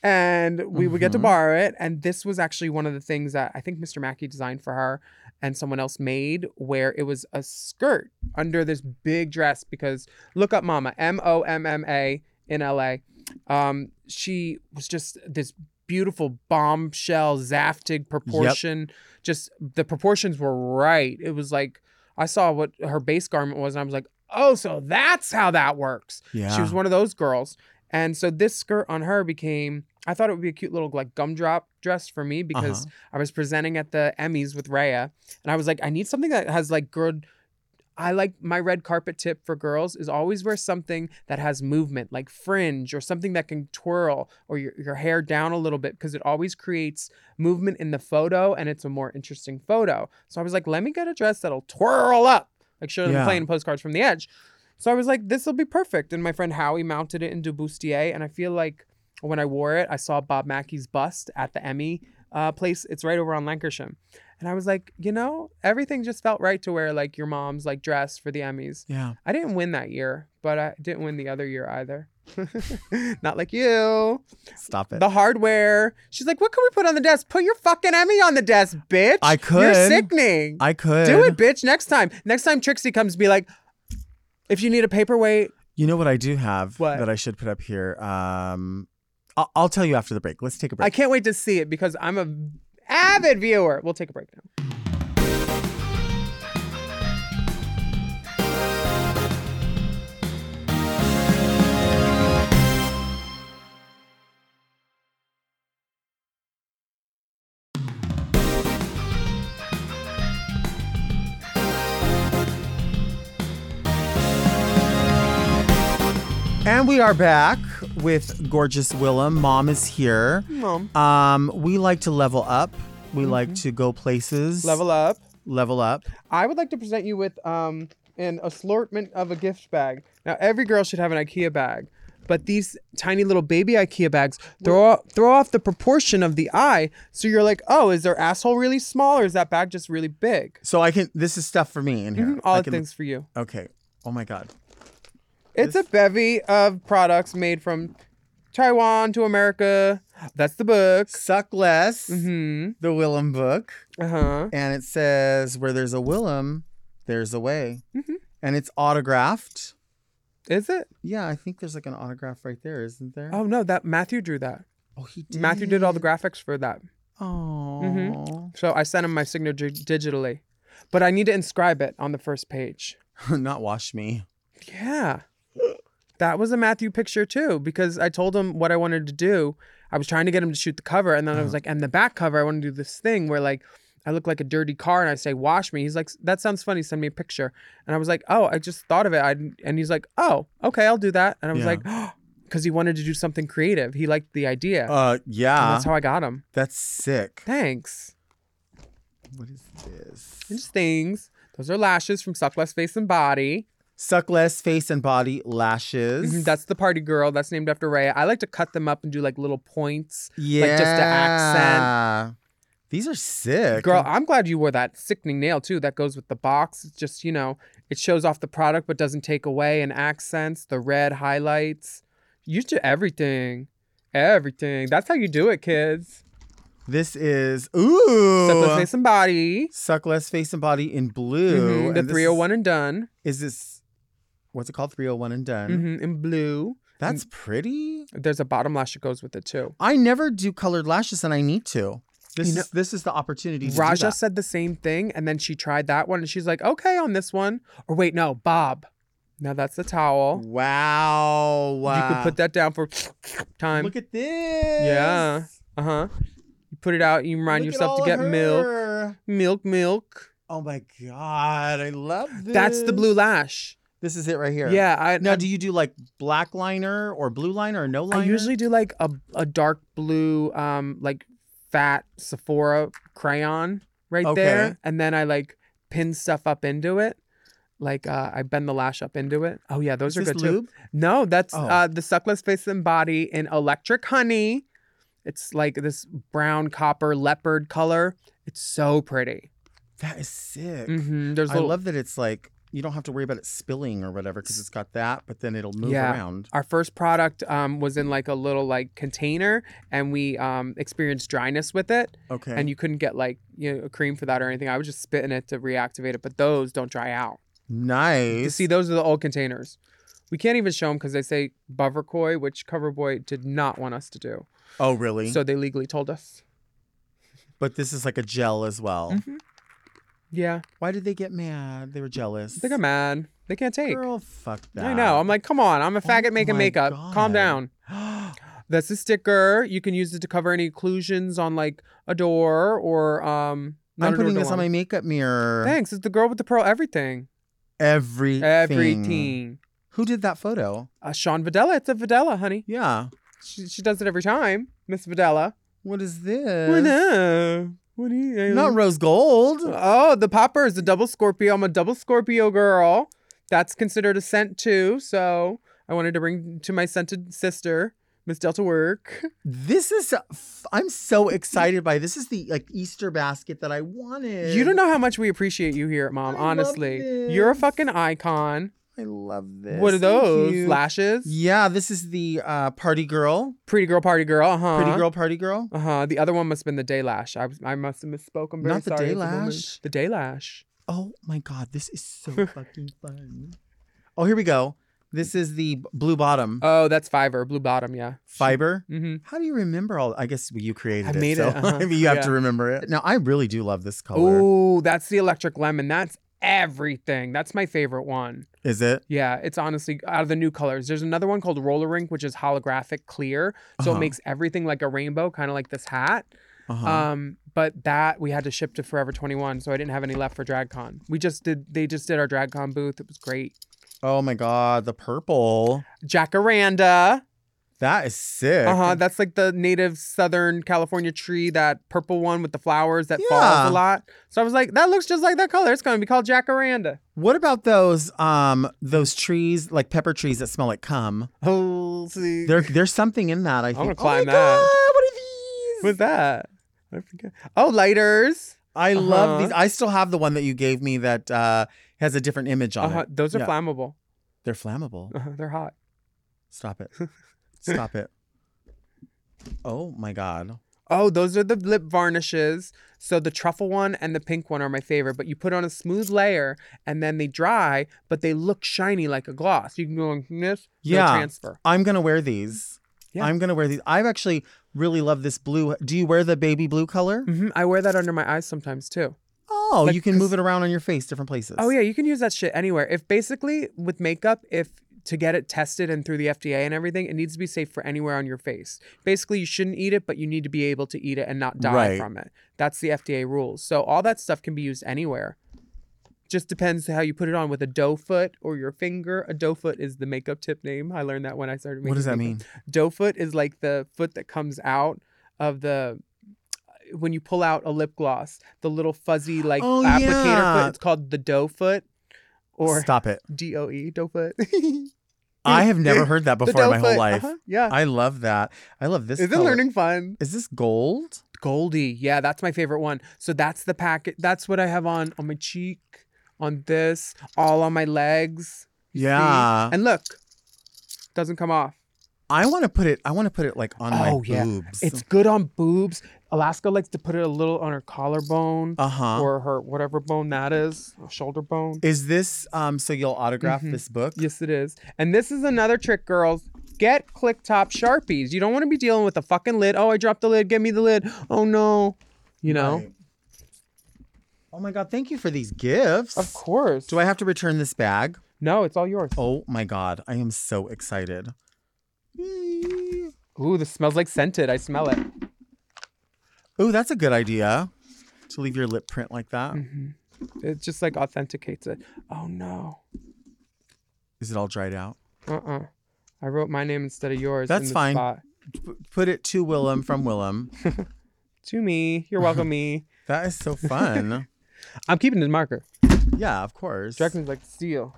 and we would get to Mhm. borrow it. And this was actually one of the things that I think Mr. Mackie designed for her and someone else made, where it was a skirt under this big dress. Because look up Mama, M O M M A in LA. Um, she was just this beautiful bombshell Zaftig proportion. Yep. Just the proportions were right. It was like I saw what her base garment was, and I was like, oh, so that's how that works. Yeah. She was one of those girls. And so this skirt on her became I thought it would be a cute little like gumdrop dress for me because Uh-huh. I was presenting at the Emmys with Raya and I was like I need something that has like good I like my red carpet tip for girls is always wear something that has movement, like fringe or something that can twirl or your, your hair down a little bit because it always creates movement in the photo and it's a more interesting photo. So I was like, let me get a dress that'll twirl up, like Shirley Yeah. MacLaine in postcards from the edge. So I was like, this will be perfect. And my friend Howie mounted it into bustier. And I feel like when I wore it, I saw Bob Mackie's bust at the Emmy uh, place. It's right over on Lankershim. And I was like, you know, everything just felt right to wear like your mom's like dress for the Emmys. Yeah. I didn't win that year, but I didn't win the other year either. <laughs> Not like you. Stop it. The hardware. She's like, what can we put on the desk? Put your fucking Emmy on the desk, bitch. I could. You're sickening. I could. Do it, bitch. Next time. Next time Trixie comes, be like, if you need a paperweight, You know what I do have What? that I should put up here? Um I'll, I'll tell you after the break. Let's take a break. I can't wait to see it because I'm a avid viewer. We'll take a break now. And we are back with gorgeous Willam. Mom is here. Mom. Um, we like to level up. We like to go places. Mm-hmm. Level up. Level up. I would like to present you with um an assortment of a gift bag. Now every girl should have an IKEA bag, but these tiny little baby IKEA bags throw off, throw off the proportion of the eye. So you're like, oh, is their asshole really small or is that bag just really big? So I can. This is stuff for me in here. Mhm, All can- things for you. Okay. Oh my God. It's a bevy of products made from Taiwan to America. That's the book. Suck less. Mm-hmm. The Willam book, Uh huh. and it says, "Where there's a Willam, there's a way," Mhm. and it's autographed. Is it? Yeah, I think there's like an autograph right there, isn't there? Oh no, that Matthew drew that. Oh, he did. Matthew did all the graphics for that. Oh, So I sent him my signature digitally. But I need to inscribe it on the first page. <laughs> not wash me. Yeah. That was a Matthew picture too, because I told him what I wanted to do. I was trying to get him to shoot the cover, and then I was like, and the back cover, I want to do this thing where like I look like a dirty car and I say, wash me. He's like, that sounds funny. Send me a picture. And I was like, oh, I just thought of it. I and he's like, oh, okay, I'll do that. And I was Yeah. like, <gasps> because he wanted to do something creative. He liked the idea. Uh, and yeah, that's how I got him. that's sick. Thanks. What is this? Just things. Those are lashes from Suck Less Face and Body. Suck less face and body lashes. Mhm, That's the party girl. That's named after Ray. I like to cut them up and do like little points. yeah. just to accent. These are sick. Girl, I'm glad you wore that sickening nail too. That goes with the box. It's just, you know, it shows off the product but doesn't take away and accents, the red highlights. You do everything. Everything. That's how you do it, kids. This is ooh. Suck less face and body. Suck less face and body in blue. Mhm, The And 301 and done. Is this what's it called? 301 and done. hmm In blue. That's pretty. There's a bottom lash that goes with it too. I never do colored lashes and I need to. This You know- is this is the opportunity to do Raja said the same thing, and then she tried that one, and she's like, "Okay, on this one." Or wait, no, Bob. Now that's the towel. Wow. Wow. You could put that down for time. Look at this. Yeah. Uh huh. You put it out. You remind Look yourself to get milk, milk, milk. Oh my god, I love this. That's the blue lash. This is it right here. Yeah. I Now, I, do you do like black liner or blue liner or no liner? I usually do like a a dark blue, um, like fat Sephora crayon right Okay. there, and then I like pin stuff up into it. Like uh, I bend the lash up into it. Oh yeah, those Is are this good too. No, that's Oh. uh, the suckless face and body in electric honey. It's like this brown copper leopard color. It's so pretty. That is sick. hmm There's I little, love that it's like you don't have to worry about it spilling or whatever because it's got that, but then it'll move Yeah. around. our first product um, was in like a little like container, and we um, experienced dryness with it, Okay. and you couldn't get like you know a cream for that or anything. I was just spitting it to reactivate it, but those don't dry out. You nice. see, those are the old containers. We can't even show them because they say Coverboy, which Coverboy did not want us to do. oh, really? So they legally told us. but this is like a gel as well. Mhm. Yeah, Why did they get mad? They were jealous. they got mad. They can't take. Girl, fuck that. I know. I'm like, come on. I'm a faggot Oh making makeup. Calm down. <gasps> That's a sticker. You can use it to cover any occlusions on like a door or um. I'm door putting this on my makeup mirror. Thanks. It's the girl with the pearl. Everything. Everything. Everything. Who did that photo? Uh, Sean Videla. It's a Videla, honey. Yeah. She, she does it every time. Miss Videla. What is this? What now? What do you? Not rose gold. Oh, the popper is a double Scorpio. I'm a double Scorpio girl. That's considered a scent too. So I wanted to bring to my scented sister, Miss Delta Work. This is. I'm so excited by this. Is the like Easter basket that I wanted. You don't know how much we appreciate you here Mom. I honestly, you're a fucking icon. I love this. what are those lashes? Yeah, this is the uh, party girl. Pretty girl, party girl. Uh huh. Pretty girl, party girl. Uh huh. The other one must have been the day lash. I was, I must have misspoke. I'm very Not the sorry. day as lash? The day lash. Oh my god, this is so fucking fun. Oh, here we go. This is the blue bottom Oh, that's fiber, blue bottom. Yeah. fiber. Mm-hmm. How do you remember all? I guess you created I it. made so it, uh-huh. maybe <laughs> you have Yeah. to remember it. Now I really do love this color. Oh, that's the electric lemon. That's everything. That's my favorite one. Is it? Yeah, it's honestly out of the new colors. There's another one called Roller Rink, which is holographic clear. So Uh-huh. it makes everything like a rainbow, kind of like this hat. Uh-huh. Um, but that we had to ship to Forever 21, so I didn't have any left for DragCon. We just did. They just did our DragCon booth. It was great. oh my god, the purple. Jacaranda. That is sick. Uh huh. That's like the native Southern California tree, that purple one with the flowers that Yeah. falls a lot. So I was like, that looks just like that color. It's gonna be called Jacaranda. What about those um those trees like pepper trees that smell like cum? Oh, see. There there's something in that. I think. gonna oh climb my that. God, what are these? What's that? I forget. Oh, lighters. I love Uh-huh. these. I still have the one that you gave me that uh has a different image on Uh-huh. it. Those are Yeah. flammable. They're flammable. Uh-huh. They're hot. Stop it. <laughs> Stop it. Oh my god. Oh, those are the lip varnishes. So the truffle one and the pink one are my favorite, but you put on a smooth layer and then they dry, but they look shiny like a gloss. You can go like this, Yeah. transfer. I'm gonna wear these. Yeah. I'm gonna wear these. I've actually really love this blue. Do you wear the baby blue color? Mm-hmm. I wear that under my eyes sometimes too. Oh, Like, you can move it around on your face, different places. Oh yeah, you can use that shit anywhere. If basically with makeup, if to get it tested and through the FDA and everything, it needs to be safe for anywhere on your face. Basically, you shouldn't eat it, but you need to be able to eat it and not die Right. from it. That's the FDA rules. So all that stuff can be used anywhere. Just depends how you put it on with a doe foot or your finger. A doe foot is the makeup tip name. I learned that when I started making What does that makeup. mean? Doe foot is like the foot that comes out of the when you pull out a lip gloss, the little fuzzy like Oh, applicator yeah. foot. It's called the doe foot or Stop it. D O E doe foot. <laughs> I have never heard that before in my whole life. uh-huh, Yeah. I love that. I love this. Isn't color. learning fun? Is this gold? Goldie. Yeah, that's my favorite one. So that's the packet. That's what I have on on my cheek, on this, all on my legs. you see? Yeah. And look, doesn't come off. I want to put it. I want to put it like on my Oh, yeah. boobs. It's good on boobs. Alaska likes to put it a little on her collarbone uh huh. or her whatever bone that is, shoulder bone. Is this um? So you'll autograph Mhm. this book? Yes, it is. And this is another trick, girls. Get click top sharpies. You don't want to be dealing with a fucking lid. Oh, I dropped the lid. Give me the lid. Oh no. You know. Right. Oh my god! Thank you for these gifts. Of course. Do I have to return this bag? No, it's all yours. Oh my god! I am so excited. <laughs> Ooh, this smells like scented. I smell it. Oh, that's a good idea. To leave your lip print like that. hmm It just like authenticates it. Oh no. Is it all dried out? Uh-uh. I wrote my name instead of yours. That's in the fine. Spot. P- Put it to Willam from Willam. <laughs> To me. You're welcome, me. That is so fun. <laughs> I'm keeping the marker. yeah, of course. Dragon's like steel.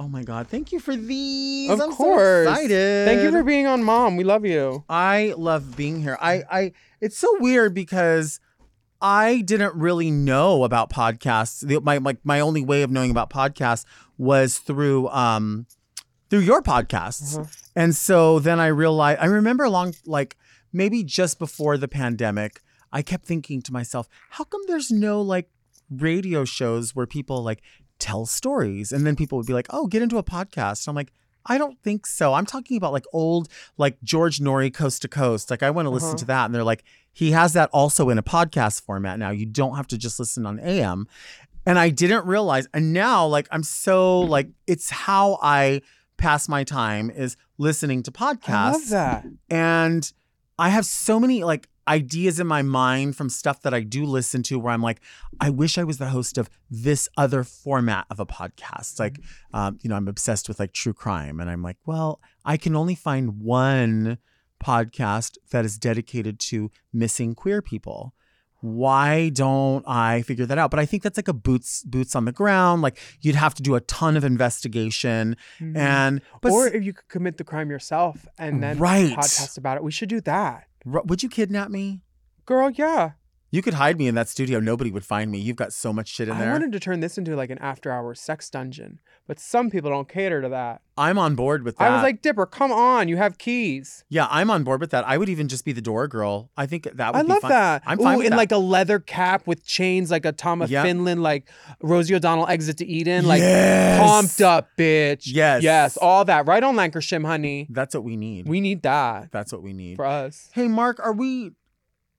Oh my god! Thank you for these. Of I'm so course. excited. Thank you for being on, Mom. We love you. I love being here. I, I, it's so weird because I didn't really know about podcasts. The, my, my, my only way of knowing about podcasts was through, um, through your podcasts. Uh-huh. And so then I realized, I remember along, like maybe just before the pandemic, I kept thinking to myself, how come there's no like radio shows where people like tell stories? And then people would be like, oh, get into a podcast. I'm like, I don't think so. I'm talking about like old, like George Noory Coast to Coast. Like I want to listen Uh-huh. to that. And they're like, he has that also in a podcast format now. You don't have to just listen on AM. And I didn't realize. And now, like, I'm so like, it's how I pass my time is listening to podcasts I love that. and I have so many like ideas in my mind from stuff that I do listen to where I'm like, I wish I was the host of this other format of a podcast. Like, um, you know, I'm obsessed with like true crime, and I'm like, well, I can only find one podcast that is dedicated to missing queer people. Why don't I figure that out? But I think that's like a boots boots on the ground. Like you'd have to do a ton of investigation, Mhm. and or if you could commit the crime yourself and then Right. podcast about it, we should do that. Would you kidnap me? Girl, yeah. You could hide me in that studio. Nobody would find me. You've got so much shit in there. I wanted to turn this into like an after hours sex dungeon, but some people don't cater to that. I'm on board with that. I was like, Dipper, come on, you have keys. yeah, I'm on board with that. I would even just be the door girl. I think that would I be love fun. that. I'm fine Ooh, with in that. like a leather cap with chains, like a Tom of Yep. Finland, like Rosie O'Donnell exit to Eden, like Yes. pumped up, bitch. Yes. Yes, all that. Right on Lankershim, honey. That's what we need. We need that That's what we need. for us. Hey, Mark, are we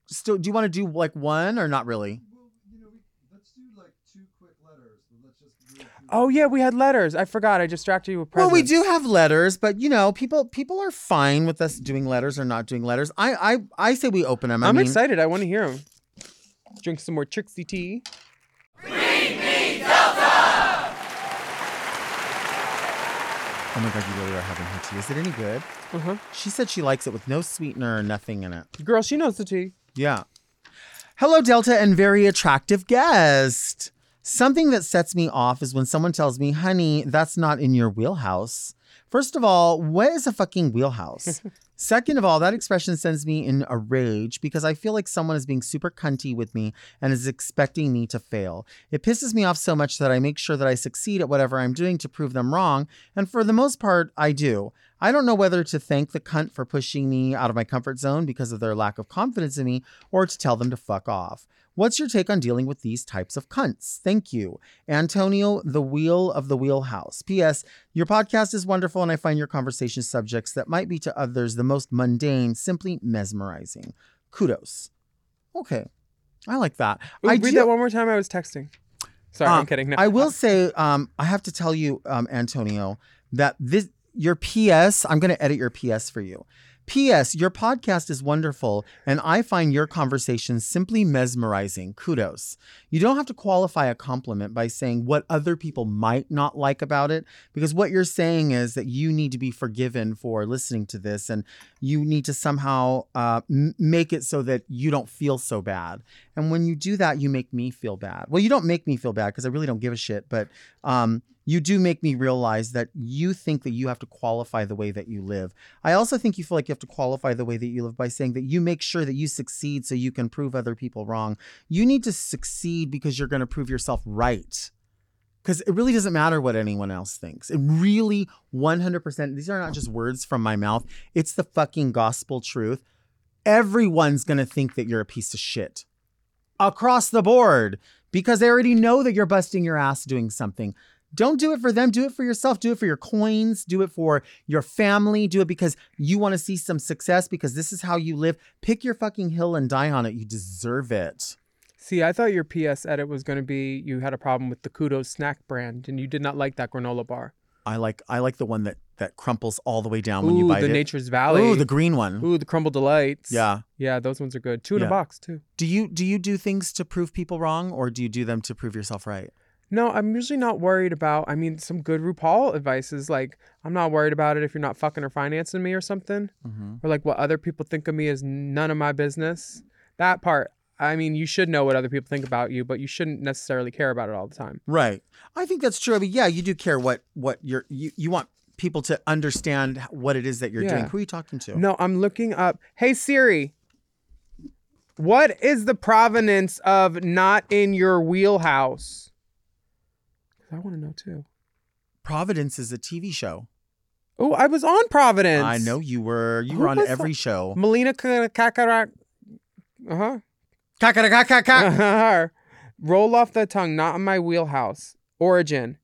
still? Do you want to do like one or not really? Well, you know, we, let's do like two quick letters. Let's just do Oh yeah, we had letters. I forgot. I distracted you with Well, we do have letters, but you know, people people are fine with us doing letters or not doing letters. I I I say we open them. I I'm mean, excited. I want to hear them. Drink some more Trixie tea. Oh my god, you really are having her tea. Is it any good? Uh-huh. She said she likes it with no sweetener or nothing in it. Girl, she knows the tea. Yeah. Hello, Delta, and very attractive guest. Something that sets me off is when someone tells me, honey, that's not in your wheelhouse. First of all, what is a fucking wheelhouse? <laughs> Second of all, that expression sends me in a rage because I feel like someone is being super cunty with me and is expecting me to fail. It pisses me off so much that I make sure that I succeed at whatever I'm doing to prove them wrong, and for the most part, I do. I don't know whether to thank the cunt for pushing me out of my comfort zone because of their lack of confidence in me or to tell them to fuck off. What's your take on dealing with these types of cunts? Thank you. Antonio, the wheel of the wheelhouse. P.S. Your podcast is wonderful, and I find your conversation subjects that might be to others the most mundane simply mesmerizing. Kudos. Okay. I like that. Ooh, I read do- that one more time. I was texting. Sorry, I'm um, kidding. No. I will <laughs> say, um, I have to tell you, um, Antonio, that this your PS. I'm going to edit your PS for you. P.S. Your podcast is wonderful, and I find your conversations simply mesmerizing. Kudos. You don't have to qualify a compliment by saying what other people might not like about it, because what you're saying is that you need to be forgiven for listening to this, and you need to somehow uh, m- make it so that you don't feel so bad. And when you do that, you make me feel bad. Well, you don't make me feel bad because I really don't give a shit, but um, you do make me realize that you think that you have to qualify the way that you live. I also think you feel like you have to qualify the way that you live by saying that you make sure that you succeed so you can prove other people wrong. You need to succeed because you're going to prove yourself right. Because it really doesn't matter what anyone else thinks. It really 100%, these are not just words from my mouth, it's the fucking gospel truth. Everyone's going to think that you're a piece of shit across the board because they already know that you're busting your ass doing something. Don't do it for them. Do it for yourself. Do it for your coins. Do it for your family. Do it because you want to see some success because this is how you live. Pick your fucking hill and die on it. You deserve it. See, I thought your PS edit was going to be you had a problem with the Kudos snack brand and you did not like that granola bar. I like I like the one that that crumples all the way down Ooh, when you bite the it. Nature's Valley. Ooh, the green one. Ooh, the Crumble Delights. Yeah. Yeah, those ones are good. Two in Yeah. a box, too. Do you do you do things to prove people wrong or do you do them to prove yourself right? No, I'm usually not worried about. I mean, some good RuPaul advice is like, I'm not worried about it if you're not fucking or financing me or something, Mm-hmm. or like what other people think of me is none of my business. That part, I mean, you should know what other people think about you, but you shouldn't necessarily care about it all the time. Right. I think that's true. I mean, yeah, you do care what what you're you, you want people to understand what it is that you're doing. Yeah. Who are you talking to? No, I'm looking up. Hey Siri, what is the provenance of not in your wheelhouse? I want to know too. Providence is a TV show. Oh, I was on Providence. I know you were. You Who were on was every show. Melina Kakarak. Uh huh. Ka-ka-da-ka-ka-ka. <laughs> Roll off the tongue, not in my wheelhouse. Origin,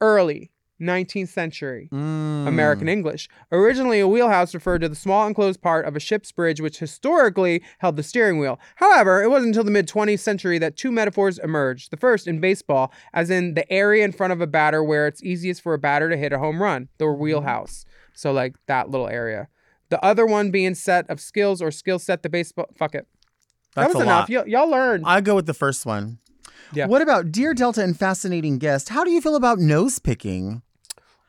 early 19th century. Mm. American English. Originally, a wheelhouse referred to the small enclosed part of a ship's bridge which historically held the steering wheel. However, it wasn't until the mid 20th century that two metaphors emerged. The first in baseball, as in the area in front of a batter where it's easiest for a batter to hit a home run, the wheelhouse. So, like that little area. The other one being set of skills or skill set the baseball. Fuck it. That's that was enough. Y- y'all learned. I go with the first one. Yeah. What about Dear Delta and Fascinating Guest? How do you feel about nose picking?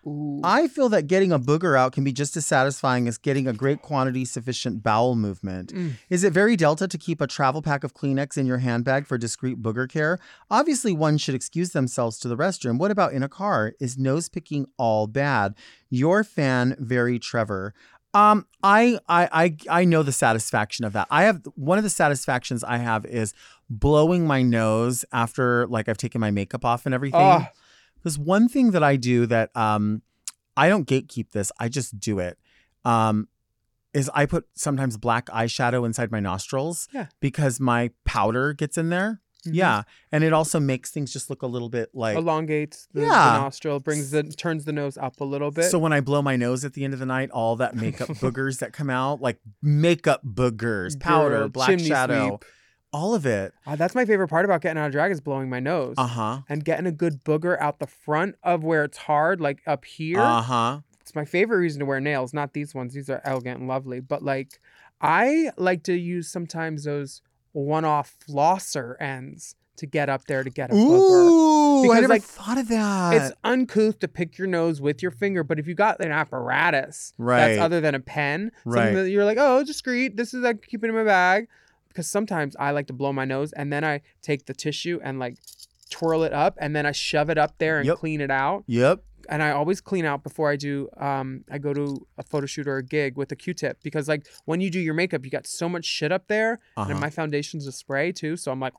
Ooh. I feel that getting a booger out can be just as satisfying as getting a great quantity sufficient bowel movement. Mm. Is it very Delta to keep a travel pack of Kleenex in your handbag for discreet booger care? Obviously, one should excuse themselves to the restroom. What about in a car? Is nose picking all bad? Your fan, very Trevor. Um, I, I, I, I know the satisfaction of that. I have one of the satisfactions I have is blowing my nose after like I've taken my makeup off and everything. Ah. There's one thing that I do that um I don't gatekeep this. I just do it. Um is I put sometimes black eyeshadow inside my nostrils Yeah. because my powder gets in there. Mhm. Yeah. And it also makes things just look a little bit like elongates the, the nostril, brings the turns the nose up a little bit. so when I blow my nose at the end of the night, all that makeup <laughs> boogers that come out, like makeup boogers, powder, Girl, black shadow. All of it. Ah, that's my favorite part about getting out of drag is blowing my nose Uh-huh. and getting a good booger out the front of where it's hard, like up here. Uh-huh. It's my favorite reason to wear nails, not these ones. These are elegant and lovely, but like I like to use sometimes those one-off flosser ends to get up there to get a booger. Ooh, I never like, thought of that. It's uncouth to pick your nose with your finger, but if you got an apparatus Right. that's other than a pen, Right. that you're like, oh, discreet. This is like keep it in my bag. Because sometimes I like to blow my nose and then I take the tissue and like twirl it up and then I shove it up there and Yep. clean it out. Yep. and I always clean out before I do. Um, I go to a photo shoot or a gig with a Q-tip because like when you do your makeup, you got so much shit up there, Uh-huh. and my foundation's a spray too. So I'm like,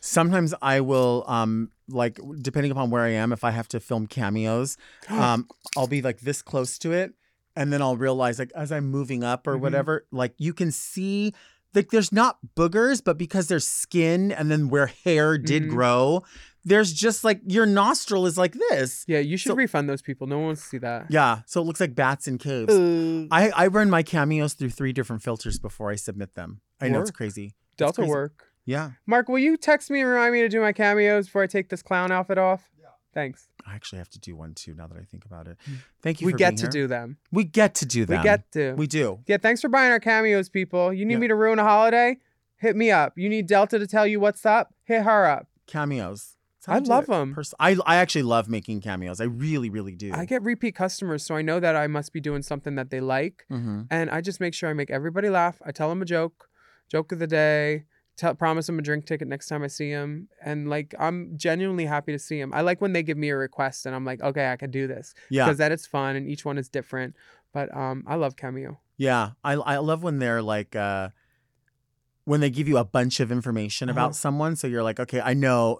Sometimes I will, um, like depending upon where I am, if I have to film cameos, <gasps> um, I'll be like this close to it, and then I'll realize like as I'm moving up or Mhm. whatever, like you can see. Like there's not boogers, but because there's skin and then where hair did Mhm. grow, there's just like your nostril is like this. yeah, you should So- refund those people. No one wants to see that. Yeah, so it looks like bats in caves. Uh, I, I run my cameos through three different filters before I submit them. I know it's crazy. Delta crazy. work. Yeah, Mark, will you text me and remind me to do my cameos before I take this clown outfit off? Yeah. Thanks. I actually have to do one too. Now that I think about it, thank you. We get to here. do them. We get to do them. We get to. We do. yeah, thanks for buying our cameos, people. You need Yeah. me to ruin a holiday? Hit me up. You need Delta to tell you what's up? Hit her up. Cameos. I love them. Pers- I I actually love making cameos. I really really do. I get repeat customers, so I know that I must be doing something that they like. hmm And I just make sure I make everybody laugh. I tell them a joke, joke of the day, tell, promise him a drink ticket next time I see him. And like, I'm genuinely happy to see him. I like when they give me a request and I'm like, okay, I can do this. Yeah, Because that it's fun and each one is different. But um, I love Cameo. yeah. I I love when they're like uh when they give you a bunch of information about Uh-huh. someone, so you're like, okay, I know.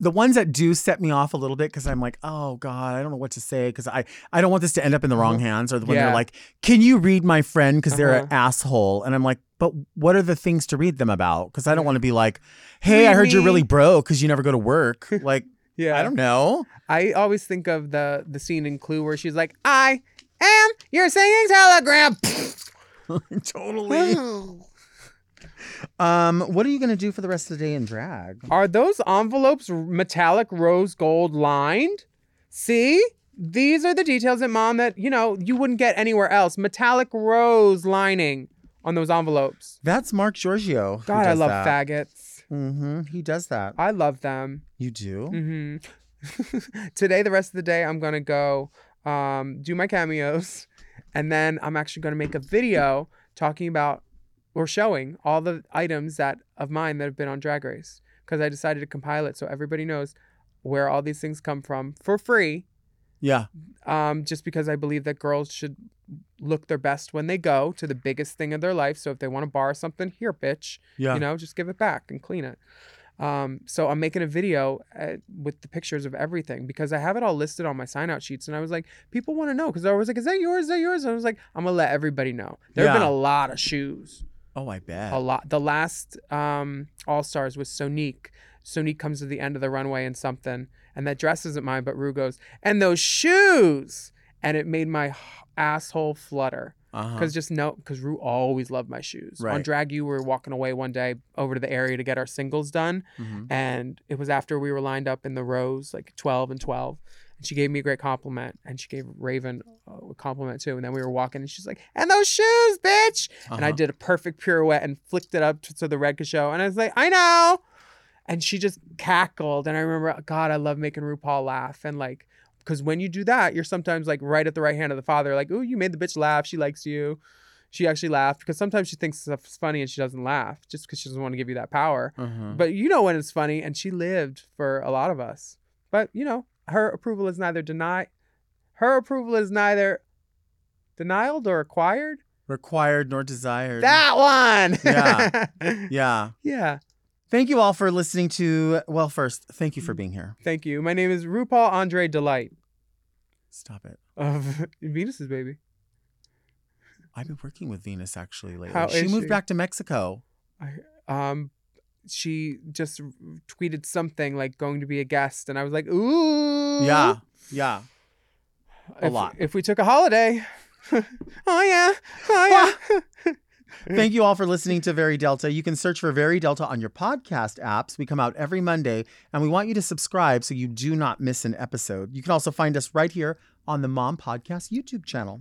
The ones that do set me off a little bit because I'm like, oh god, I don't know what to say because I I don't want this to end up in the wrong Uh-huh. hands. Or when Yeah. they're like, can you read my friend because they're an Uh-huh. asshole, and I'm like, but what are the things to read them about? Because I don't want to be like, hey, I heard you're really broke because you never go to work. <laughs> Like, Yeah. I don't know. I always think of the the scene in Clue where she's like, I am your singing telegram. <laughs> totally. <laughs> Um, what are you gonna do for the rest of the day in drag? Are those envelopes metallic rose gold lined? See? These are the details that mom that, you know, you wouldn't get anywhere else. Metallic rose lining on those envelopes. That's Mark Giorgio. God, I love that. faggots. Mm-hmm. He does that. I love them. You do? Mm-hmm. <laughs> Today, the rest of the day, I'm gonna go um, do my cameos, and then I'm actually gonna make a video talking about or showing all the items that of mine that have been on Drag Race because I decided to compile it so everybody knows where all these things come from for free. Yeah. Um, just because I believe that girls should look their best when they go to the biggest thing of their life. So if they want to borrow something, here, bitch Yeah. you know just give it back and clean it um, so i'm making a video uh, with the pictures of everything because i have it all listed on my sign out sheets and i was like people want to know because i was like is that yours is that yours and i was like i'm gonna let everybody know there have Yeah. been a lot of shoes oh, I bet. a lot the last um, all stars was sonique sonique comes to the end of the runway in something and that dress isn't mine but rue goes and those shoes and it made my h- asshole flutter Uh-huh. because just no, because Rue always loved my shoes. Right. On Drag U, we were walking away one day over to the area to get our singles done. Mhm. And it was after we were lined up in the rows, like 12 and 12. And she gave me a great compliment. And she gave Raven a compliment too. And then we were walking and she's like, and those shoes, bitch. And I Uh-huh. did a perfect pirouette and flicked it up to, so the red show. And I was like, I know. And she just cackled. And I remember, God, I love making RuPaul laugh. And like, because when you do that, you're sometimes like right at the right hand of the father, like, oh you made the bitch laugh. She likes you. She actually laughed because sometimes she thinks stuff's funny and she doesn't laugh just because she doesn't want to give you that power. Uh-huh. But you know when it's funny, and she lived for a lot of us. But you know, her approval is neither denied, her approval is neither denied or acquired. Required nor desired. That one. Yeah. <laughs> Yeah. yeah. Thank you all for listening to. Well, first, thank you for being here. Thank you. My name is RuPaul Andre Delight Stop it. of <laughs> Venus's Baby. I've been working with Venus actually lately. How she moved she? back to Mexico. Um, she just tweeted something like going to be a guest, and I was like, ooh. Yeah. Yeah. a If- lot. If we took a holiday. <laughs> oh yeah. Oh yeah. Ah. <laughs> Thank you all for listening to Very Delta. You can search for Very Delta on your podcast apps. We come out every Monday, and we want you to subscribe so you do not miss an episode. You can also find us right here on the Mom Podcast YouTube channel.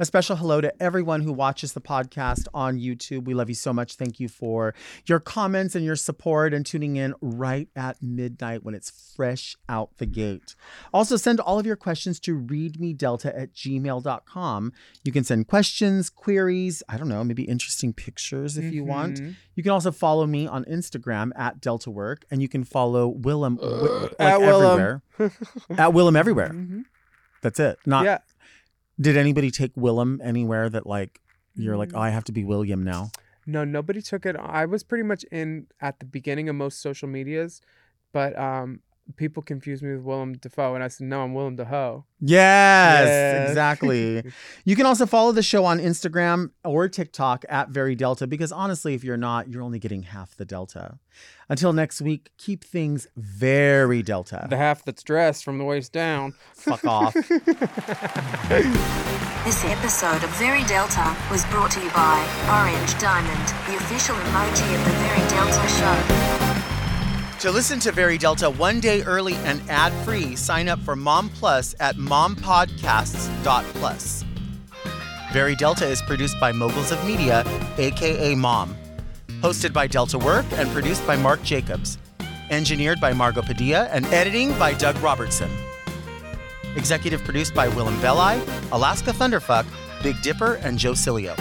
A special hello to everyone who watches the podcast on YouTube. We love you so much. Thank you for your comments and your support and tuning in right at midnight when it's fresh out the gate. Also, send all of your questions to readmedelta at gmail.com. You can send questions, queries, I don't know, maybe interesting pictures if you want. Mhm. You can also follow me on Instagram at Delta Work, and you can follow Willam wi- like at Willam. everywhere. <laughs> at Willam everywhere. Mhm. That's it. Not. yeah. Did anybody take Willam anywhere that like you're like, oh, I have to be William now? No, nobody took it. I was pretty much in at the beginning of most social medias, but um, people confuse me with Willem Dafoe, and I said, no, I'm Willem Dafoe. Yes, Yes. exactly. <laughs> you can also follow the show on Instagram or TikTok at Very Delta because honestly, if you're not, you're only getting half the Delta. Until next week, keep things very Delta. The half that's dressed from the waist down. Fuck off. <laughs> This episode of Very Delta was brought to you by Orange Diamond, the official emoji of the Very Delta show. To listen to Very Delta one day early and ad free, sign up for Mom Plus at mompodcasts.plus. Very Delta is produced by Moguls of Media, aka Mom. Hosted by Delta Work and produced by Mark Jacobs. Engineered by Margot Padilla and editing by Doug Robertson. Executive produced by Willam Belli, Alaska Thunderfuck, Big Dipper, and Joe Cilio.